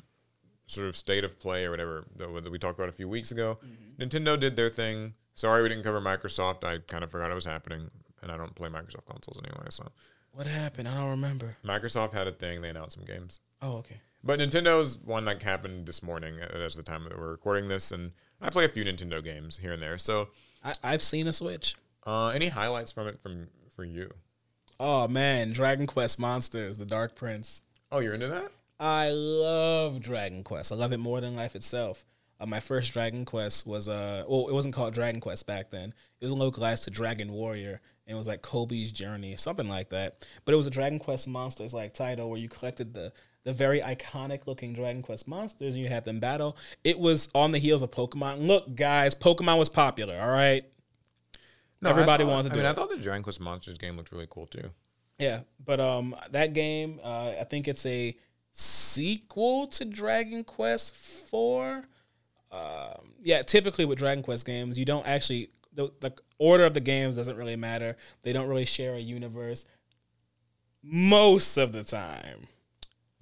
sort of state of play or whatever that we talked about a few weeks ago, Mm-hmm. Nintendo did their thing. Sorry we didn't cover Microsoft. I kind of forgot it was happening, and I don't play Microsoft consoles anyway. So what happened? I don't remember. Microsoft had a thing. They announced some games. Oh okay. But Nintendo's one that happened this morning uh, as the time that we're recording this, and I play a few Nintendo games here and there. So, I, I've seen a Switch. uh, any highlights from it from for you? Oh man, Dragon Quest Monsters, the Dark Prince. Oh, you're into that? I love Dragon Quest. I love it more than life itself. Uh, my first Dragon Quest was uh, well, it wasn't called Dragon Quest back then. It was localized to Dragon Warrior, and it was like Cobi's Journey, something like that. But it was a Dragon Quest Monsters like title where you collected the the very iconic looking Dragon Quest monsters and you had them battle. It was on the heels of Pokemon. Look, guys, Pokemon was popular. All right. Everybody I wanted to I do mean, I thought the Dragon Quest Monsters game looked really cool too. Yeah, but um, that game, uh, I think it's a sequel to Dragon Quest Four. Um, yeah, typically with Dragon Quest games, you don't actually the the order of the games doesn't really matter. They don't really share a universe most of the time.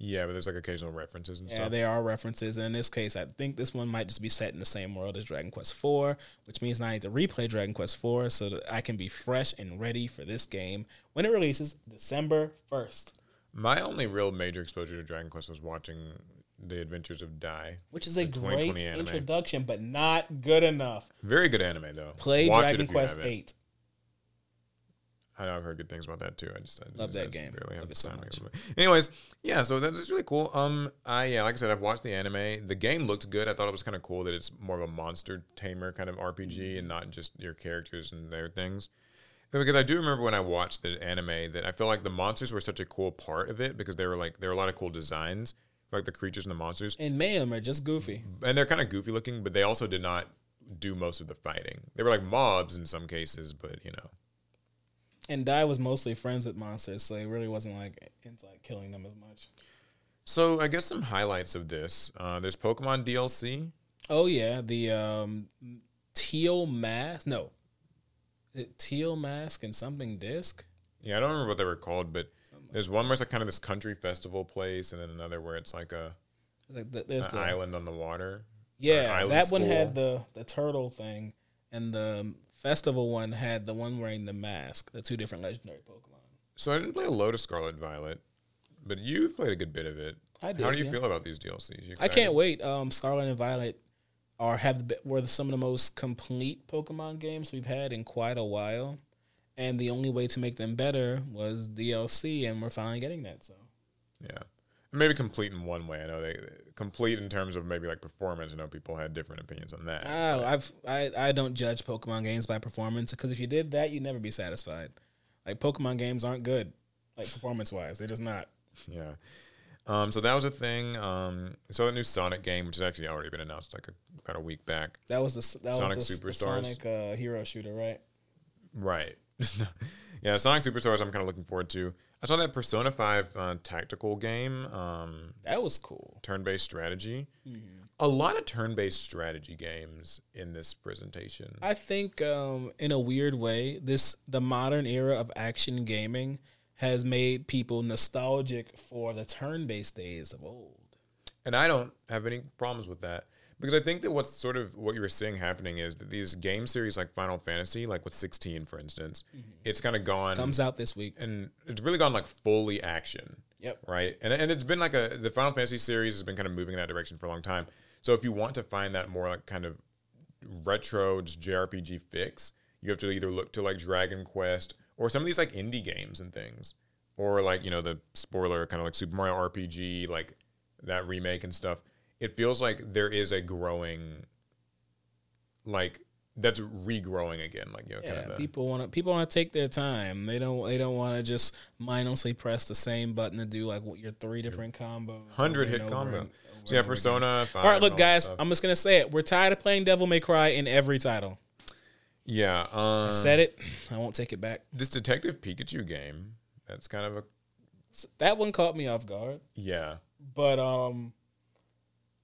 Yeah, but there's like occasional references and Yeah, stuff. there are references. And in this case, I think this one might just be set in the same world as Dragon Quest Four, which means I need to replay Dragon Quest Four so that I can be fresh and ready for this game when it releases December first. My only real major exposure to Dragon Quest was watching The Adventures of Dai. which is a great anime. introduction, but not good enough. Very good anime though. Play Watch Dragon Quest. Eight. I know I've heard good things about that too. I just I Love just- that I game. Barely have Love the it so much. Anyways, yeah, so that's really cool. Um, I yeah, like I said, I've watched the anime. The game looked good. I thought it was kind of cool that it's more of a monster tamer kind of RPG and not just your characters and their things. Because I do remember when I watched the anime that I feel like the monsters were such a cool part of it because they were like there were a lot of cool designs, like the creatures and the monsters, And them are just goofy. and they're kind of goofy looking, but they also did not do most of the fighting. They were like mobs in some cases, but you know. And Dai was mostly friends with monsters, so it really wasn't like into like killing them as much. So I guess some highlights of this. Uh, there's Pokemon DLC. Oh yeah, the um, teal mask. No, teal mask and something disc. Yeah, I don't remember what they were called, but there's one where it's like kind of this country festival place, and then another where it's like a Like the, there's an the island on the water. yeah. island That one had the the turtle thing, and the festival one had the one wearing the mask. The two different legendary Pokemon. So I didn't play a load of Scarlet Violet, but you've played a good bit of it. I did, How do you yeah. feel about these DLCs? You I can't wait. Um, Scarlet and Violet are have the, were some of the most complete Pokemon games we've had in quite a while, and the only way to make them better was DLC, and we're finally getting that. So Yeah, and maybe complete in one way. I know they complete in terms of maybe like performance. I know people had different opinions on that. oh, I've I I don't judge Pokemon games by performance because if you did that, you'd never be satisfied. Like Pokemon games aren't good, like performance wise, they're just not. Yeah. Um, so that was a thing. Um, so the new Sonic game, which has actually already been announced like a, about a week back. That was the that Sonic was the, the Superstars? Sonic uh, hero shooter, right? Right. yeah, Sonic Superstars. I'm kind of looking forward to. I saw that Persona Five uh, tactical game, um, That was cool. turn-based strategy. Mm-hmm. A lot of turn-based strategy games in this presentation. I think, um, in a weird way, this the modern era of action gaming has made people nostalgic for the turn-based days of old. And I don't have any problems with that because I think that what's sort of what you were seeing happening is that these game series like Final Fantasy, like with 16, for instance, mm-hmm. it's kind of gone Comes out this week. and it's really gone like fully action. Yep. Right. And and it's been like a the Final Fantasy series has been kind of moving in that direction for a long time. So if you want to find that more like kind of retro JRPG fix, you have to either look to like Dragon Quest or some of these like indie games and things. Or like, you know, the spoiler kind of like Super Mario RPG, like that remake and stuff. It feels like there is a growing like that's regrowing again, like you know, kind of people want to people want to take their time. They don't they don't want to just mindlessly press the same button to do like what your three different combos. hundred hit combo. and So yeah. Persona. 5 All right, look, that guys. I'm just gonna say it. We're tired of playing Devil May Cry in every title. Yeah. Um, Said it. I won't take it back. this Detective Pikachu game. That's kind of a That one caught me off guard, yeah. but um,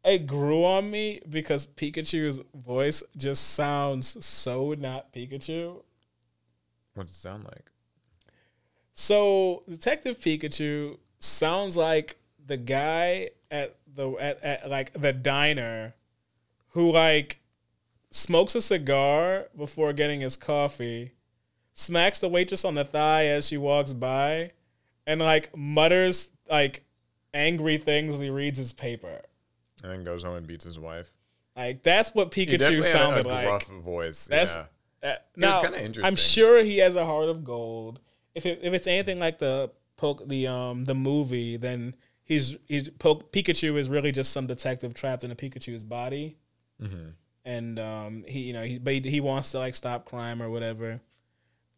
it grew on me because Pikachu's voice just sounds so not Pikachu. What's it sound like? So Detective Pikachu sounds like the guy at the at, at like the diner who like smokes a cigar before getting his coffee, smacks the waitress on the thigh as she walks by, and like mutters like angry things as he reads his paper. And then goes home and beats his wife. Like that's what Pikachu definitely had sounded a, a like. voice. That's- yeah. Uh, now, I'm sure he has a heart of gold. If it, if it's anything like the poke the um the movie, then he's he's poke, Pikachu is really just some detective trapped in a Pikachu's body, Mm-hmm. And um he you know he but he, he wants to like stop crime or whatever.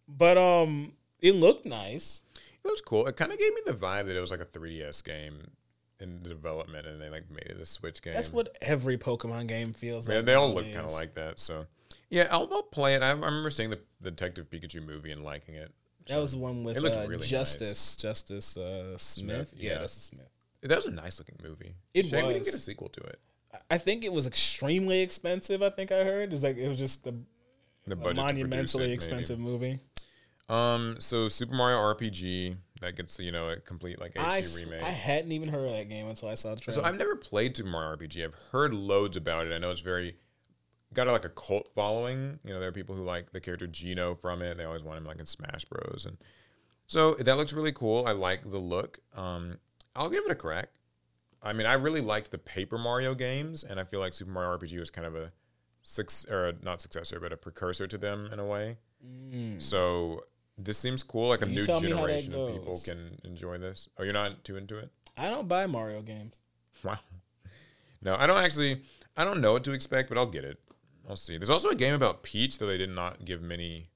But um, it looked nice. It was cool. It kind of gave me the vibe that it was like a 3DS game in development, and they like made it a Switch game. That's what every Pokemon game feels Yeah, like. they all look kind of like that. So yeah, I'll, I'll play it. I, I remember seeing the, the Detective Pikachu movie and liking it. That was the one with uh, really Justice Justice uh, Smith. Smith, Yeah, yeah. Justice Smith. That was a nice looking movie. It Shame we didn't get a sequel to it. I think it was extremely expensive. I think I heard it's like it was just the The a budget to produce monumentally it, maybe. expensive movie. Um, so Super Mario RPG that gets you know a complete like HD I, remake. I hadn't even heard of that game until I saw the trailer. so I've never played Super Mario RPG. I've heard loads about it. I know it's very got a, like a cult following. You know, there are people who like the character Geno from it. They always want him like in Smash Bros. And so that looks really cool. I like the look. Um, I'll give it a crack. I mean, I really liked the Paper Mario games, and I feel like Super Mario RPG was kind of a six or not successor, but a precursor to them in a way. So this seems cool. Like a Mm. You new tell me how that generation of people can enjoy this. Oh, you're not too into it? I don't buy Mario games. Wow. No, I don't actually. I don't know what to expect, but I'll get it. I'll see. There's also a game about Peach, though they did not give many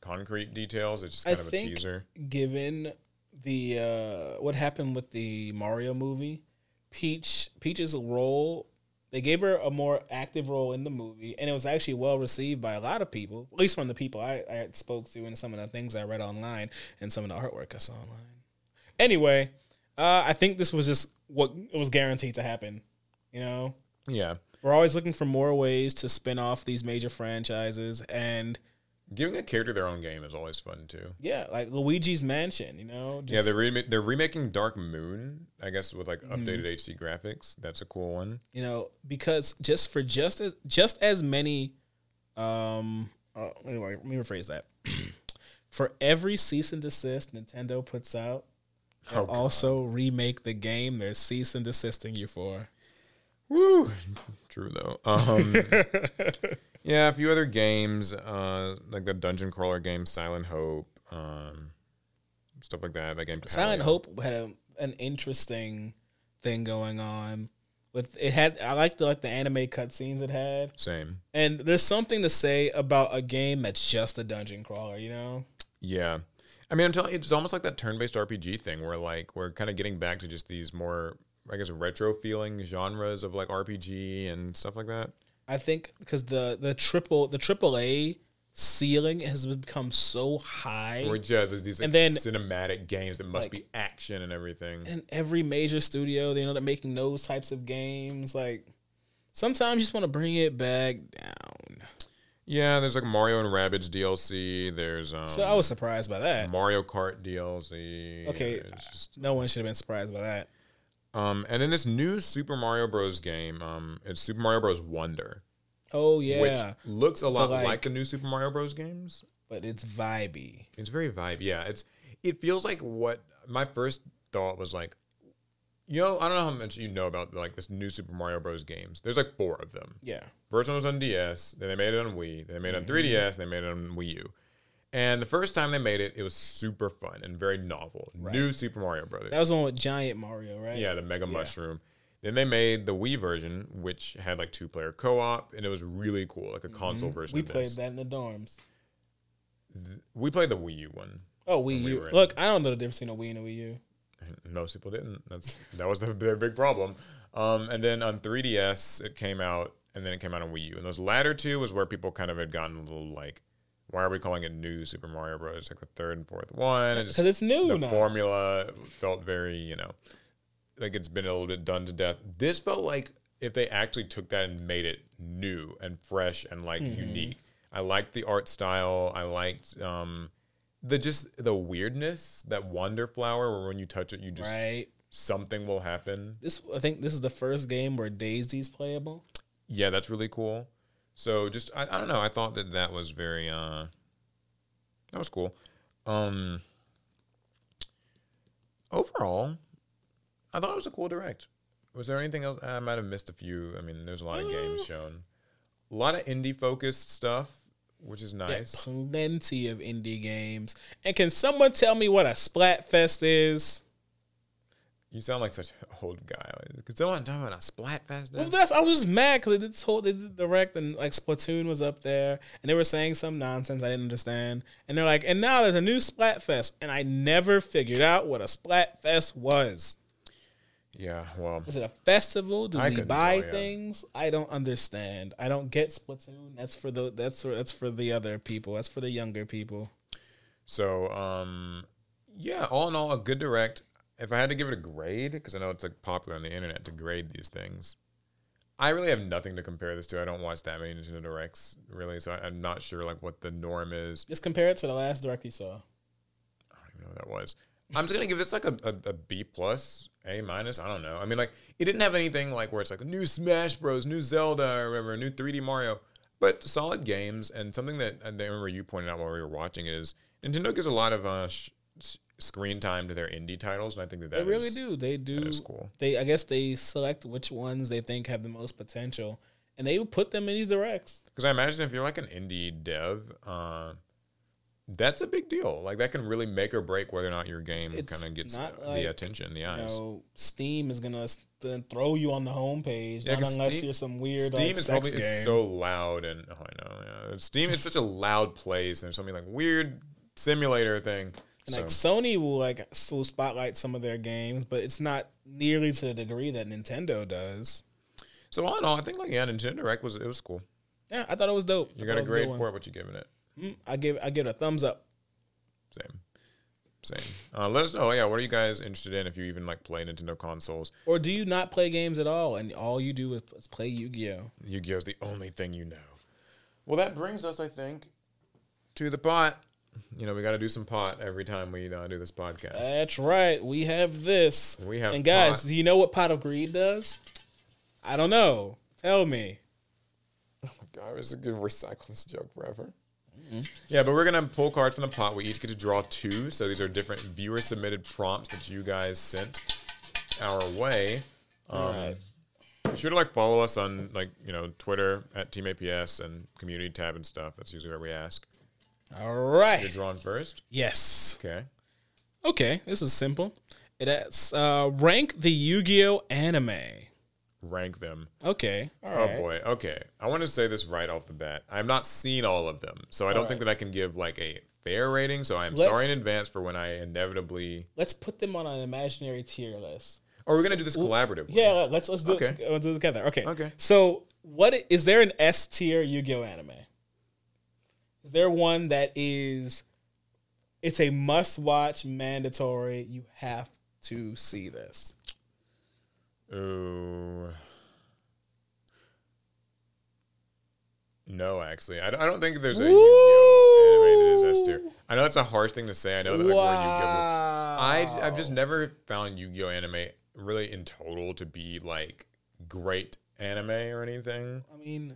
concrete details. It's just I kind of a think teaser. given the uh, what happened with the Mario movie, Peach Peach's role, they gave her a more active role in the movie, and it was actually well received by a lot of people, at least from the people I, I spoke to and some of the things I read online and some of the artwork I saw online. Anyway, uh, I think this was just what was guaranteed to happen. You know, Yeah, we're always looking for more ways to spin off these major franchises, and giving a character their own game is always fun too. yeah, like Luigi's Mansion. You know, yeah, they're rema- they're remaking Dark Moon, I guess, with like Mm-hmm. updated HD graphics. That's a cool one. you know because just for just as just as many um uh, anyway let me rephrase that for every cease and desist nintendo puts out they'll Oh, also remake the game they're cease and desisting you for Woo! True though. Um, yeah, a few other games, uh, like the dungeon crawler game Silent Hope, um, stuff like that. That game. silent Paleo. hope had a, an interesting thing going on with it had i like the like the anime cutscenes it had Same. and there's something to say about a game that's just a dungeon crawler you know Yeah. I mean, I'm telling you, it's almost like that turn-based RPG thing where like we're kind of getting back to just these more, I guess, retro feeling genres of like RPG and stuff like that. I think because the the triple the triple A ceiling has become so high. Or yeah, there's these like, And then- cinematic games that must like- be action and everything. and every major studio they end up making those types of games like sometimes you just want to bring it back down yeah, there's like Mario and Rabbids DLC. There's um, so i was surprised by that Mario Kart DLC. Okay. Just- no one should have been surprised by that um, and then this new Super Mario Bros. game. Um, it's Super Mario Bros. Wonder, oh yeah which looks a lot like- like the new Super Mario Bros. games. but it's vibey It's very vibe. Yeah, it's it feels like what my first thought was like. You know, I don't know how much you know about like this new Super Mario Bros. games. There's like four of them. yeah First one was on DS, then they made it on Wii, then they made it on 3DS, then they made it on Wii U. And the first time they made it, it was super fun and very novel. New Super Mario Brothers. that was one with giant mario right yeah, the Mega Mushroom. Then they made the Wii version, which had like two player co op, and it was really cool, like a console version we of played this. that in the dorms We played the Wii U one. oh wii u in- look i don't know the difference between a wii and a wii u Most people didn't. That's that was the, their big problem. Um, and then on 3DS it came out, and then it came out on Wii U. And those latter two was where people kind of had gotten a little like, why are we calling it new Super Mario Bros? Like the third and fourth one. Because it's new the now formula felt very, you know, like it's been a little bit done to death. This felt like if they actually took that and made it new and fresh and like Mm-hmm. unique. I liked the art style. I liked um, the just the weirdness that Wonder Flower, where when you touch it, you just right something will happen. this i think this is the first game where daisy's playable Yeah, that's really cool. So just I, I don't know. I thought that that was very uh, that was cool. Um, overall, I thought it was a cool direct. Was there anything else? I might have missed a few. I mean, there's a lot of games shown, a lot of indie focused stuff, which is Yeah, nice. plenty of indie games. And can someone tell me what a Splatfest is? You sound like such an old guy. Could someone talk about a Splatfest? Well, that's I was just mad because they this whole they did the direct and like Splatoon was up there and they were saying some nonsense I didn't understand and they're like and now there's a new Splatfest and I never figured out what a Splatfest was. yeah, well, Is it a festival? Do I we buy tell ya. things? I don't understand. I don't get Splatoon. That's for the that's for that's for the other people. That's for the younger people. So, um, yeah, all in all, a good direct. If I had to give it a grade, because I know it's like popular on the internet to grade these things, I really have nothing to compare this to. I don't watch that many Nintendo Directs really, so I, I'm not sure like what the norm is. Just compare it to the last direct you saw. I don't even know what that was. I'm just gonna give this like a, a, a B plus, A minus. I don't know. I mean, like it didn't have anything like where it's like new Smash Bros, new Zelda, or whatever, new 3D Mario, but solid games and something that I remember you pointed out while we were watching is Nintendo gives a lot of uh, sh- screen time to their indie titles, and I think that that They really is- do. They do. Cool. They I guess they select which ones they think have the most potential, and they put them in these directs. Because I imagine if you're like an indie dev, uh, that's a big deal. Like that can really make or break whether or not your game kind of gets the like, attention, the You eyes. know, Steam is gonna s- then throw you on the homepage, Yeah, not unless Steam- you're some weird Steam like, is probably it's so loud and oh I know yeah. Steam it's such a loud place and there's something like weird simulator thing. And so like Sony will like still spotlight some of their games, but it's not nearly to the degree that Nintendo does. so all in all, I think like yeah, Nintendo Direct was it was cool. Yeah, I thought it was dope. You I got a grade good for it. What you giving it? Mm, I give I give it a thumbs up. Same, same. Uh, let us know. Yeah, what are you guys interested in? If you even like play Nintendo consoles, Or do you not play games at all, and all you do is, play Yu Gi Oh? Yu-Gi-Oh is the only thing you know. Well, that brings us, I think, to the pot. You know, we got to do some pot every time we uh, do this podcast. That's right. We have this. We have And guys, pot. do you know what Pot of Greed does? I don't know. Tell me. Oh my god, it's a good recycle this joke forever. Yeah, but we're gonna pull cards from the pot. We each get to draw two. So these are different viewer submitted prompts that you guys sent our way. Um, Alright. Be sure to like follow us on like you know Twitter at Team APS and community tab and stuff. That's usually where we ask. All You're drawn first. Yes. Okay. Okay. This is simple. It uh, rank the Yu Gi Oh anime. Rank them. Okay. All Oh right. boy. Okay. I want to say this right off the bat. I've not seen all of them, so I don't think that I can give like a fair rating. So I'm Let's- sorry in advance for when I inevitably. Let's put them on an imaginary tier list. Or we're gonna do this collaboratively. Yeah, let's let's do Okay. it. Let's do it together. Okay. Okay. So, what is there an S tier Yu Gi Oh anime? Is there one that is? It's a must-watch, mandatory. You have to see this. Ooh. No, actually, I, don't- I don't think there's a Yu-Gi-Oh anime that is S. I know it's a harsh thing to say. I know that like, Yu-Gi-Oh. I I've just never found Yu-Gi-Oh anime really in total to be like great anime or anything. I mean,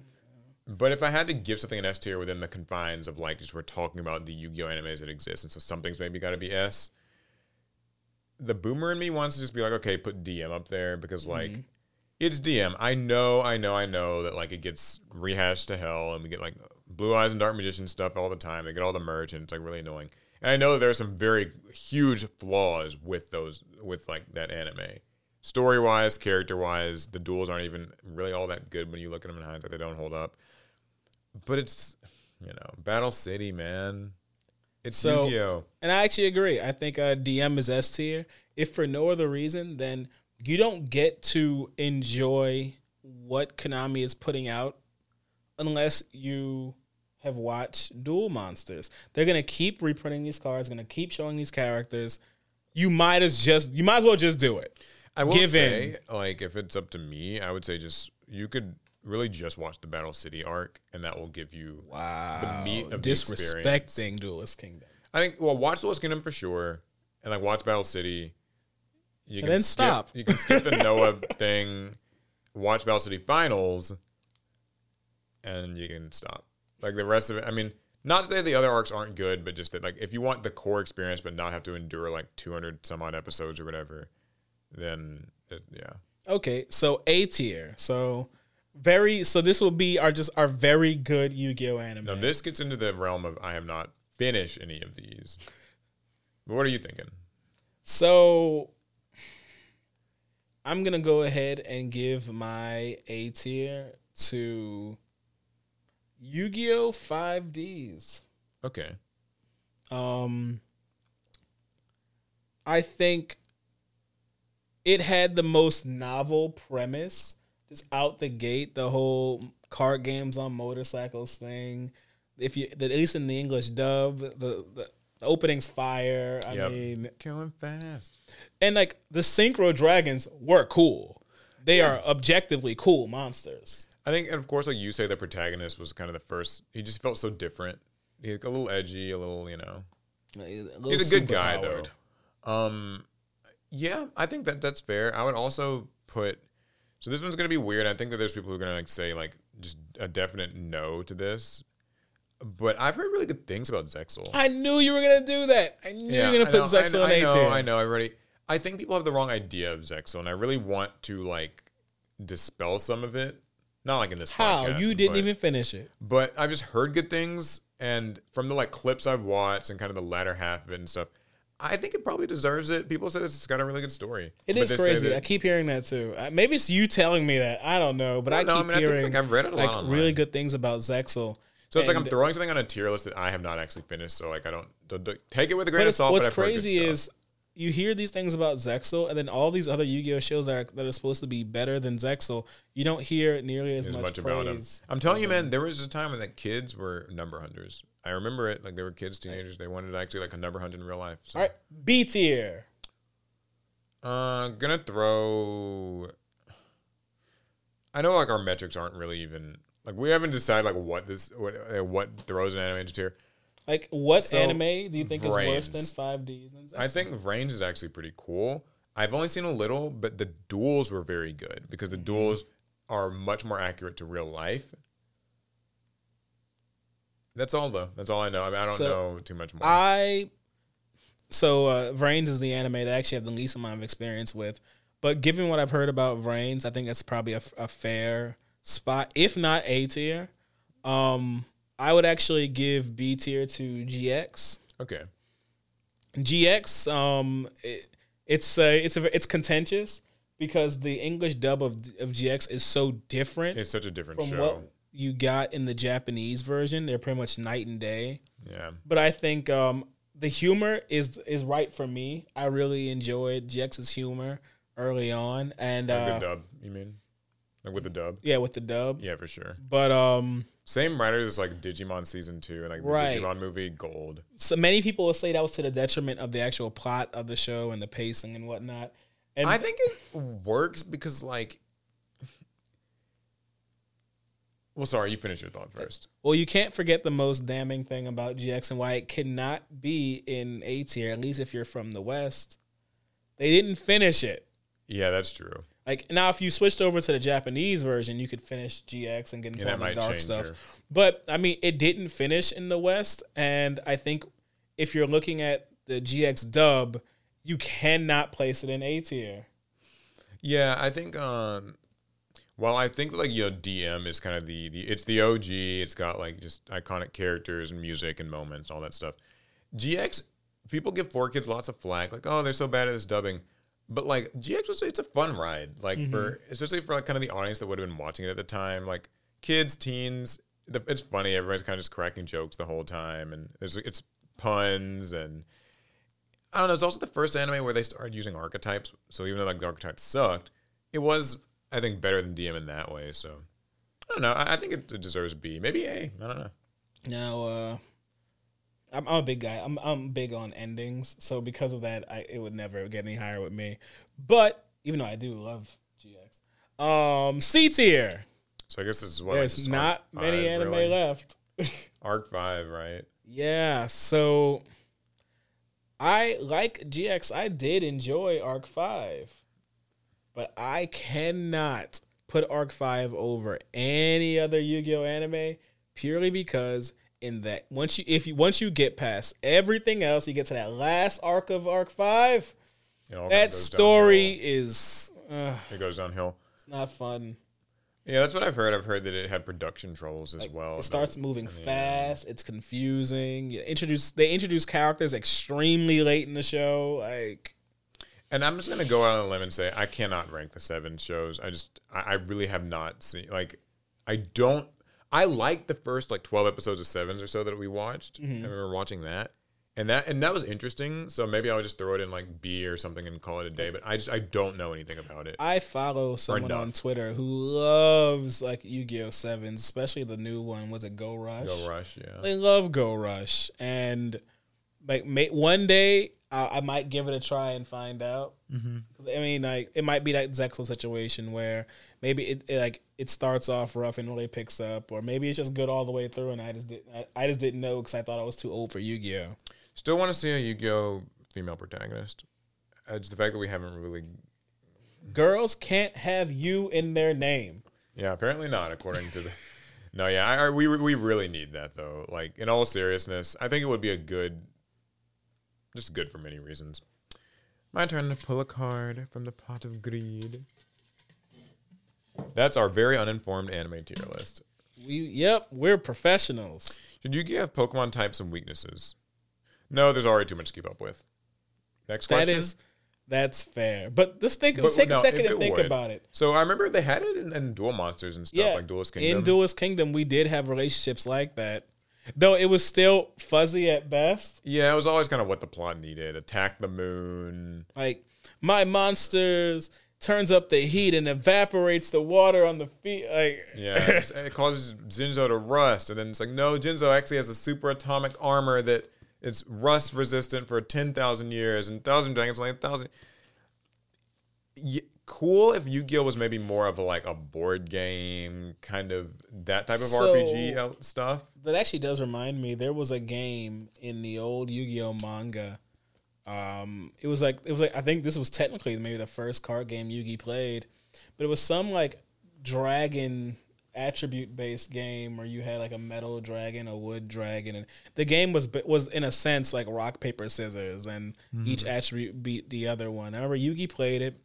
But if I had to give something an S tier within the confines of like just we're talking about the Yu-Gi-Oh animes that exist, and so some things maybe got to be S. The boomer in me wants to just be like, okay, put DM up there because mm-hmm. like it's DM. I know, I know, I know that like it gets rehashed to hell, and we get like Blue Eyes and Dark Magician stuff all the time. They get all the merch, and it's like really annoying. And I know that there are some very huge flaws with those with like that anime. Story wise, character wise, the duels aren't even really all that good when you look at them in hindsight. They don't hold up but it's you know Battle City, man. It's So- Yu-Gi-Oh. and I actually agree. I think uh, DM is S tier. If for no other reason, then you don't get to enjoy what Konami is putting out unless you have watched Duel Monsters. They're gonna keep reprinting these cards, gonna keep showing these characters. You might as just you might as well just do it. I will Give say, like, if it's up to me, I would say just you could really just watch the Battle City arc, and that will give you. Wow, meat of the disrespecting Duelist Kingdom. I think well, watch Duelist Kingdom for sure, and like watch Battle City. You And then skip, stop. You can skip the Noah thing, watch Battle City Finals, and you can stop. Like the rest of it, I mean, not to say the other arcs aren't good, but just that like if you want the core experience but not have to endure like 200 some odd episodes or whatever, then it, yeah. Okay, so A tier. So very. So this will be our just our very good Yu-Gi-Oh anime. Now this gets into the realm of I have not finished any of these. But what are you thinking? So I'm gonna go ahead and give my A tier to Yu-Gi-Oh! 5Ds. Okay. Um, I think it had the most novel premise, just out the gate. The whole card games on motorcycles thing. If you, at least in the English dub, the the, the opening's fire. I Yep. mean, Killing fast. and like the synchro dragons were cool. They are objectively cool monsters. I think, and of course, like you say, the protagonist was kind of the first. He just felt so different. He's a little edgy, a little, you know. He's a good guy, though. Um, yeah, I think that that's fair. I would also put. So this one's gonna be weird. I think that there's people who are gonna like say like just a definite no to this. But I've heard really good things about Zexal. I knew you were gonna do that. I knew you were gonna I put know, Zexal I, in know, know. I know. I already. I think people have the wrong idea of Zexal, and I really want to like dispel some of it. Not like in this How podcast, you didn't but- even finish it? but I've just heard good things, and from the like clips I've watched and kind of the latter half of it and stuff, I think it probably deserves it. People say this has got a really good story. It is crazy. that- I keep hearing that too. Uh, Maybe it's you telling me that. I don't know, but I No, keep I mean, I think, hearing like, I've read it a lot like online. really good things about Zexal. so it's like I'm throwing something on a tier list that I have not actually finished. So like I don't, don't- don't- take it with a grain of salt. what's but I've heard good crazy is you hear these things about Zexal, and then all these other Yu-Gi-Oh shows that are, that are supposed to be better than Zexal, you don't hear nearly as There's much, much about praise. I'm telling you, man, there was a time when that kids were number hunters. I remember it. Like they were kids, teenagers. They wanted to actually like a number hunt in real life. So. All right, B tier. Uh, gonna throw. I know like our metrics aren't really even like we haven't decided like what this what uh, what throws an anime into tier. Like, what So, anime do you think is worse than Five Ds? I think Vrains is actually pretty cool. I've only seen a little, but the duels were very good because Mm-hmm. the duels are much more accurate to real life. That's all though. That's all I know. I mean, I don't So, know too much more. I so uh Vrains is the anime that I actually have the least amount of experience with. But given what I've heard about Vrains, I think that's probably a, a fair spot, if not A tier. Um, I would actually give B tier to GX. okay. GX, um, it, it's a, it's a, it's contentious because the English dub of of GX is so different It's such a different show. what you got in the Japanese version. They're pretty much night and day yeah. but I think um, the humor is is right for me. I really enjoyed GX's humor early on, and Like uh, the dub, you mean? Like with the dub? yeah, with the dub. Yeah, for sure. But um, Same writers as like Digimon season two and like the Right. Digimon movie Gold. So many people will say that was to the detriment of the actual plot of the show and the pacing and whatnot. And I think it works because like. Well, sorry, you finish your thought first. well, you can't forget the most damning thing about GX and why it cannot be in A tier, at least if you're from the West. They didn't finish it. Yeah, that's true. Like now, if you switched over to the Japanese version, you could finish GX and get into Yeah, all the dark stuff. your- But I mean, it didn't finish in the West, and I think if you're looking at the GX dub, you cannot place it in A tier. Yeah, I think um while I think like you know DM is kind of the, the it's the OG, it's got like just iconic characters and music and moments, all that stuff. GX people give 4Kids lots of flack, like, oh, they're so bad at this dubbing. But like GX was it's a fun ride. Like for mm-hmm. especially for like kind of the audience that would have been watching it at the time. Like kids, teens, the, it's funny, everyone's kind of just cracking jokes the whole time and there's it's puns and I don't know. It's also the first anime where they started using archetypes. So even though like the archetypes sucked, it was I think better than DM in that way. So I don't know. I, I think it, it deserves B, maybe A. I don't know. Now, uh, I'm, I'm a big guy. I'm I'm big on endings, so because of that, I it would never get any higher with me. But even though I do love GX, um, C tier. So I guess this is what There's not many five, anime really. left. Arc five, right? Yeah, so I like GX. I did enjoy Arc 5, but I cannot put Arc 5 over any other Yu-Gi-Oh anime purely because in that once you if you once you get past everything else, you get to that last arc of Arc 5, It all kinda that story downhill. is uh, it goes downhill. it's not fun. Yeah, that's what I've heard. I've heard that it had production troubles as Like, well. It starts moving I mean, fast. It's confusing. You Introduce they introduce characters extremely late in the show. Like And I'm just gonna go out on a limb and say I cannot rank the seven shows. I just I, I really have not seen like I don't I like the first like twelve episodes of sevens or so that we watched. Mm-hmm. I remember watching that. And that and that was interesting. So maybe I would just throw it in like B or something and call it a day. But I just I don't know anything about it. I follow someone on. Twitter who loves like Yu-Gi-Oh sevens, especially the new one. Was it Go Rush? Go Rush, yeah. They love Go Rush, and like may, one day I, I might give it a try and find out. Mm-hmm. I mean, like it might be that Zexal situation where maybe it, it like it starts off rough and really picks up, or maybe it's just good all the way through, and I just did I, I just didn't know because I thought I was too old for Yu-Gi-Oh. Still want to see a Yu-Gi-Oh female protagonist. Uh, just the fact that we haven't really Girls can't have you in their name. Yeah, apparently not, according to the. No, yeah, I, I, we we really need that though. Like in all seriousness, I think it would be a good, just good for many reasons. My turn to pull a card from the pot of greed. That's our very uninformed anime tier list. We yep, we're professionals. Should Yu-Gi have Pokemon types and weaknesses? No, there's already too much to keep up with. Next That question. is that's fair. But just think But take no, a second to think would. about it. So I remember they had it in, in Duel Monsters and stuff Yeah, like Duelist Kingdom. in Duelist Kingdom, we did have relationships like that, though it was still fuzzy at best. yeah, it was always kind of what the plot needed. Attack the moon. Like my monsters turns up the heat and evaporates the water on the feet. Like Yeah, it causes Jinzo to rust, and then it's like, no, Jinzo actually has a super atomic armor that it's rust resistant for ten thousand years, and thousand dragons like a thousand. Yeah, cool if Yu-Gi-Oh was maybe more of a, like a board game kind of that type of So- RPG stuff. that actually does remind me. There was a game in the old Yu-Gi-Oh manga. Um, it was like it was like I think this was technically maybe the first card game Yu-Gi played, but it was some like dragon attribute based game where you had like a metal dragon, a wood dragon, and the game was was in a sense like rock paper scissors, and each attribute beat the other one. I remember Yugi played it,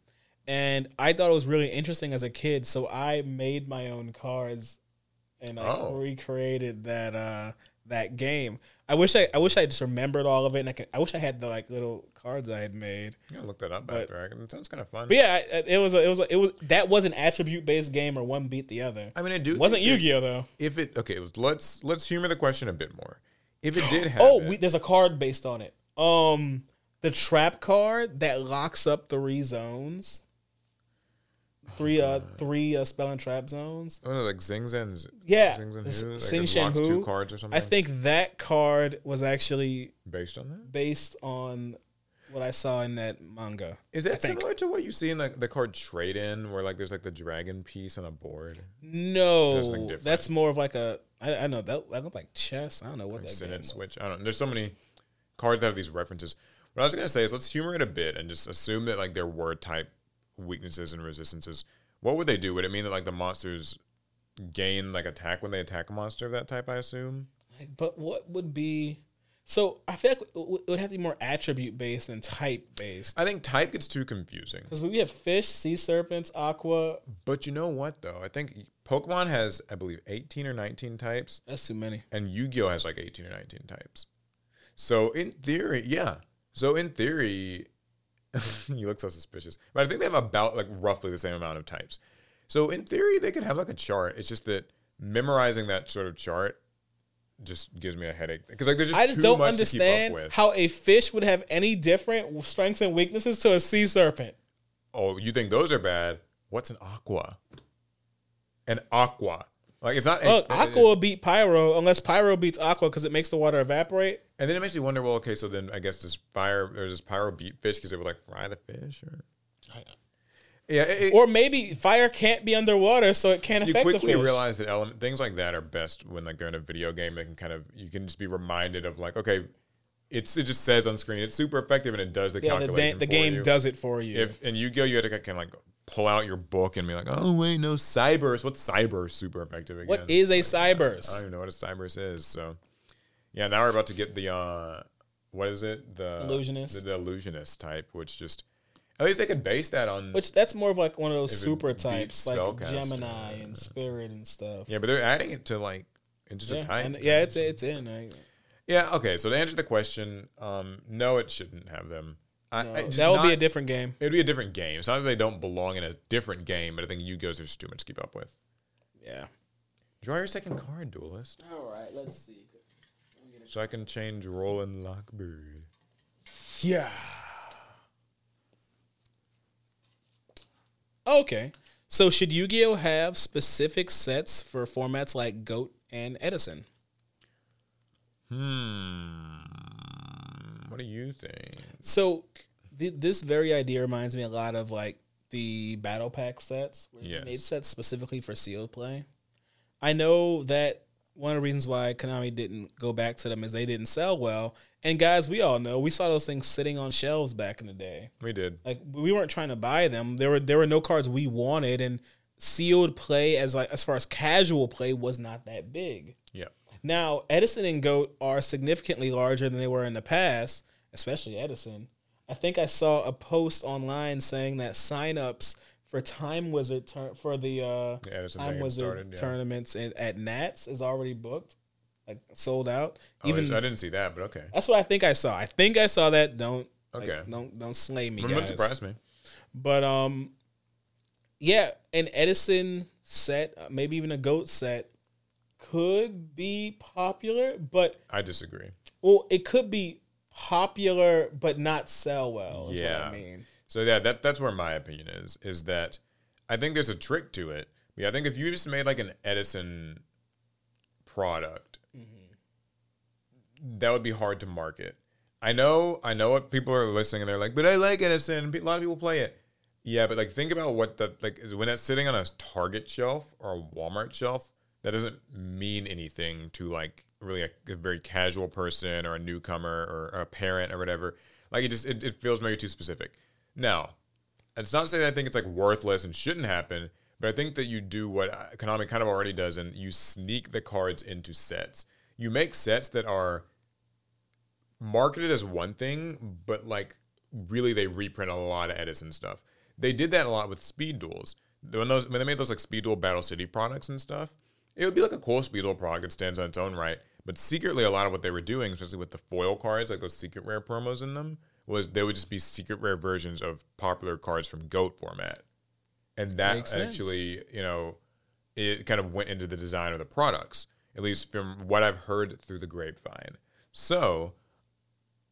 and I thought it was really interesting as a kid, so I made my own cards and I Oh. recreated that uh that game. I wish I I wish I just remembered all of it, and I I wish I had the like little cards I had made. I'm look that up But- after. It sounds kind of fun. But yeah, I- I- it was a, it was a, it was that was an attribute based game or one beat the other. I mean, I do. It wasn't Yu Gi Oh though. If it okay, let's let's humor the question a bit more. If it did have, Oh, it- we, there's a card based on it. Um, the trap card that locks up three zones. Three uh three uh, spell and trap zones. Oh, like Zing Zen's Yeah, Zing Zen Who? Like Sing Shen two cards or something. I think that card was actually based on that. based on what I saw in that manga. Is that similar to what you see in the, the card trade in, where like there's like the dragon piece on a board, No, That's, like, that's more of like a. I, I know that that looked like chess. I don't know what like that game. Switch? I don't. know. There's so many cards that have these references. What I was gonna say is let's humor it a bit and just assume that like there were type weaknesses and resistances. What would they do? Would it mean that like the monsters gain like attack when they attack a monster of that type? I assume. But what would be? So I feel like it would- have to be more attribute based than type based. I think type gets too confusing. Because we have fish, sea serpents, aqua. But you know what though? I think Pokemon has I believe 18 or 19 types. That's too many. and Yu-Gi-Oh has like 18 or 19 types. So in theory, yeah. So in theory, you look so suspicious. But I think they have about like roughly the same amount of types. So in theory, they could have like a chart. It's just that memorizing that sort of chart just gives me a headache because like there's just I just too don't much to keep up understand how a fish would have any different strengths and weaknesses to a sea serpent. oh, you think those are bad? What's an aqua? An aqua. Like it's not. Look, it- aqua beat pyro unless pyro beats aqua because it makes the water evaporate. And then it makes me wonder. Well, okay, so then I guess does fire or does pyro beat fish because they would like fry the fish or? Yeah, it, it- Or maybe fire can't be underwater, so it can't you affect the quickly fish. realize that element things like that are best when like they're in a video game. They can kind of you can just be reminded of like okay, it's it just says on screen it's super effective and it does the yeah, the, calculation. da- the for game you. does it for you. If and you go, you have to kind of like pull out your book and be like, oh wait, no cybers. What's cyber super effective again? what is a cyber i don't even know what a cybers is. So yeah, now we're about to get the uh what is it? The Illusionist. The, the illusionist type, which just at least they could base that on Which that's more of like one of those super types, like Gemini and Spirit and stuff. Yeah, but they're adding it to like it's just yeah, a type. and- yeah, it's it's in. I, Yeah, okay. So to answer the question, um, no, it shouldn't have them. I, no, I just that would be a different game. It'd be a different game. It's not that they don't belong in a different game, but I think Yu-Gi-Oh's are just too much to keep up with. Yeah. Draw your second card, duelist, All right, let's see. So I can change Droll & Lock Bird. Yeah. Okay. So should Yu-Gi-Oh have specific sets for formats like Goat and Edison? Hmm. What do you think? So th- this very idea reminds me a lot of like the battle pack sets. Where Yes. They made sets specifically for sealed play. I know that one of the reasons why Konami didn't go back to them is they didn't sell well. And guys, we all know we saw those things sitting on shelves back in the day. We did. Like we weren't trying to buy them. There were there were no cards we wanted, and sealed play as like as far as casual play was not that big. Yeah. Now, Edison and Goat are significantly larger than they were in the past, especially Edison. I think I saw a post online saying that signups for Time Wizard tur- for the uh, Edison Time Wizard started. Yeah. tournaments in, at Nats is already booked, like sold out. Oh, Even I didn't see that, but okay. that's what I think I saw. I think I saw that. Don't like, Okay. don't don't slay me, guys. surprise me. But um, yeah, an Edison set, uh, maybe even a goat set, could be popular. But I disagree. well, it could be popular but not sell well. Is Yeah. what I mean. So yeah, that that's where my opinion is. Is that I think there's a trick to it. Yeah, I think if you just made like an Edison product, mm-hmm. that would be hard to market. I know, I know what people are listening and they're like, but I like Edison. A lot of people play it. Yeah, but like think about what the like is when it's sitting on a Target shelf or a Walmart shelf. That doesn't mean anything to like really a, a very casual person or a newcomer or a parent or whatever. Like it just it, it feels maybe too specific. Now, it's not to say that I think it's like worthless and shouldn't happen, but I think that you do what uh, Konami kind of already does, and you sneak the cards into sets. You make sets that are marketed as one thing, but like really they reprint a lot of Edison stuff. They did that a lot with Speed Duels. When those when they made those like Speed Duel Battle City products and stuff, it would be like a cool Speed Duel product that stands on its own right. But secretly, a lot of what they were doing, especially with the foil cards, like those secret rare promos in them, was they would just be secret rare versions of popular cards from Goat format, and that Makes sense. actually, you know, it kind of went into the design of the products, at least from what I've heard through the grapevine. So,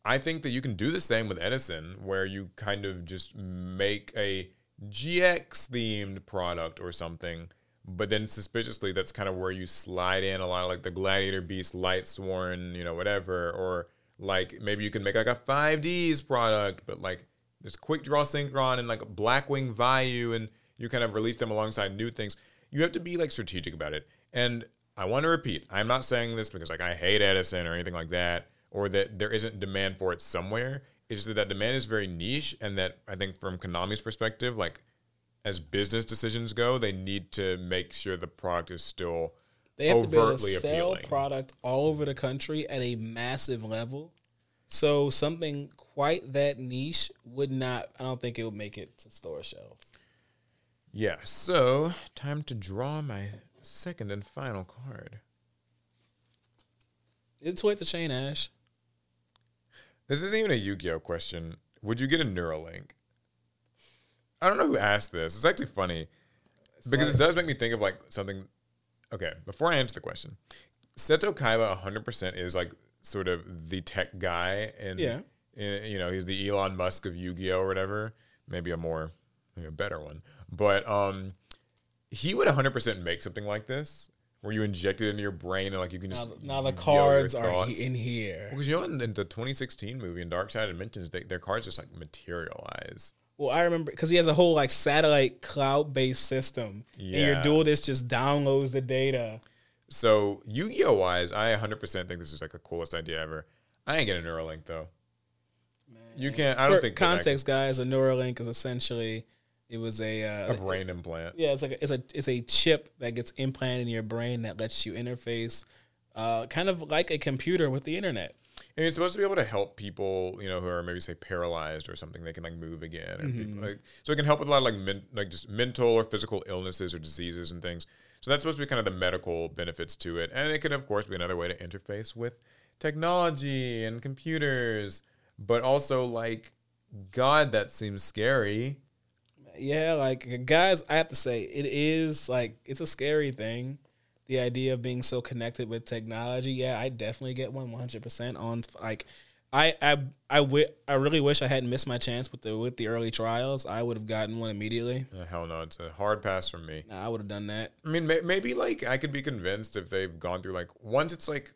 I think that you can do the same with Edison, where you kind of just make a GX themed product or something. But then suspiciously, that's kind of where you slide in a lot of like the Gladiator Beast Light Sworn, you know, whatever. Or like maybe you can make like a 5Ds product, but like there's Quick Draw Synchron and like Blackwing Vayu, and you kind of release them alongside new things. You have to be like strategic about it. And I want to repeat, I'm not saying this because like I hate Edison or anything like that, or that there isn't demand for it somewhere. It's just that that demand is very niche, and that I think from Konami's perspective, like as business decisions go, they need to make sure the product is still They have to be able to sell appealing. product all over the country at a massive level. So something quite that niche would not. I don't think it would make it to store shelves. Yeah, so time to draw my second and final card. It's with the chain Ash. This isn't even a Yu-Gi-Oh question. Would you get a Neuralink? I don't know who asked this. It's actually funny because like- it does make me think of like something. Okay, before I answer the question, Seto Kaiba 100% is like sort of the tech guy, and Yeah. you know he's the Elon Musk of Yu-Gi-Oh or whatever. Maybe a more, maybe a better one, but um, he would 100% make something like this where you inject it into your brain and like you can just now the cards are in here. Because you know, in, in the 2016 movie in Dark Side Dimensions, they, their cards just like materialize. Well, I remember because he has a whole like satellite cloud based system, and your Yeah. duelist just downloads the data. So Yu-Gi-Oh wise, I 100% think this is like the coolest idea ever. I ain't getting a Neuralink though. Man. You can't. I don't think context, guys. A Neuralink is essentially it was a, uh, a brain implant. yeah, it's like a, it's a it's a chip that gets implanted in your brain that lets you interface, uh, kind of like a computer with the internet. And it's supposed to be able to help people, you know, who are maybe say paralyzed or something. They can like move again, or Mm-hmm. people, like so it can help with a lot of like men, like just mental or physical illnesses or diseases and things. So that's supposed to be kind of the medical benefits to it, and it could of course be another way to interface with technology and computers, but also like, God, that seems scary. Yeah, like guys, I have to say it is like it's a scary thing. The idea of being so connected with technology. Yeah, I definitely get one 100% on like I I I I really wish I hadn't missed my chance with the with the early trials. I would have gotten one immediately. Uh, hell no, it's a hard pass from me. Nah, I would have done that. I mean, may- maybe like I could be convinced if they've gone through like once it's like,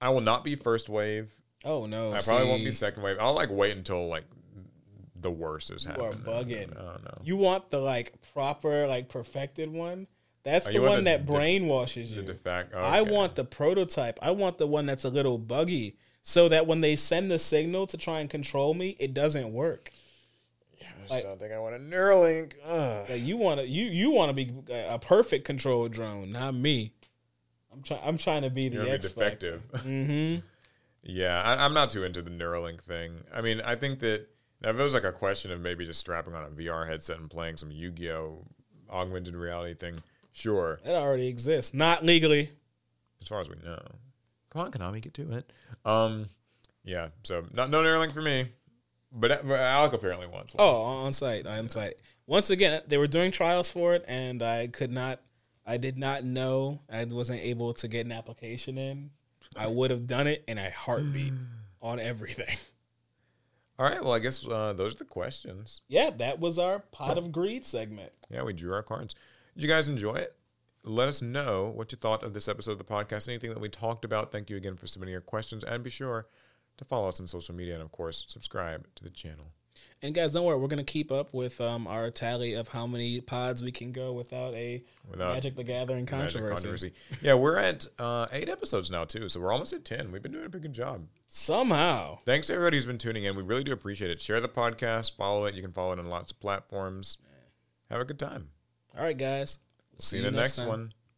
I will not be first wave. Oh no. I probably won't be second wave. I'll like wait until like the worst has You are bugging. I don't know. You want the like proper like perfected one? That's Oh, the one the that def- brainwashes The you. de facto. I okay. want the prototype. I want the one that's a little buggy so that when they send the signal to try and control me, it doesn't work. Yeah, I like- don't think I want a Neuralink. Like you want to you you want to be a a perfect control drone, not me. I'm trying I'm trying to be the You're be X factor. defective. Mhm. yeah, I, I'm not too into the Neuralink thing. I mean, I think that now if it was like a question of maybe just strapping on a VR headset and playing some Yu-Gi-Oh augmented reality thing, sure. It already exists, not legally. As far as we know. Come on, Konami, get to it. Um, yeah. So not no Neuralink for me, but, but Alec apparently wants one. Oh, on site, on site. Once again, they were doing trials for it, and I could not. I did not know. I wasn't able to get an application in. I would have done it in a heartbeat on everything. All right. Well, I guess uh, those are the questions. Yeah, that was our pot of greed segment. Yeah, we drew our cards. Did you guys enjoy it? Let us know what you thought of this episode of the podcast. Anything that we talked about. Thank you again for submitting your questions, and be sure to follow us on social media, and of course, subscribe to the channel. And guys, don't worry, we're gonna keep up with um, our tally of how many pods we can go without a Without Magic the Gathering Magic controversy. Yeah, we're at uh, eight episodes now too, so we're almost at ten. We've been doing a pretty good job. Somehow, Thanks to everybody who's been tuning in. We really do appreciate it. Share the podcast, follow it. You can follow it on lots of platforms. Have a good time. All right, guys. See, you in the next one.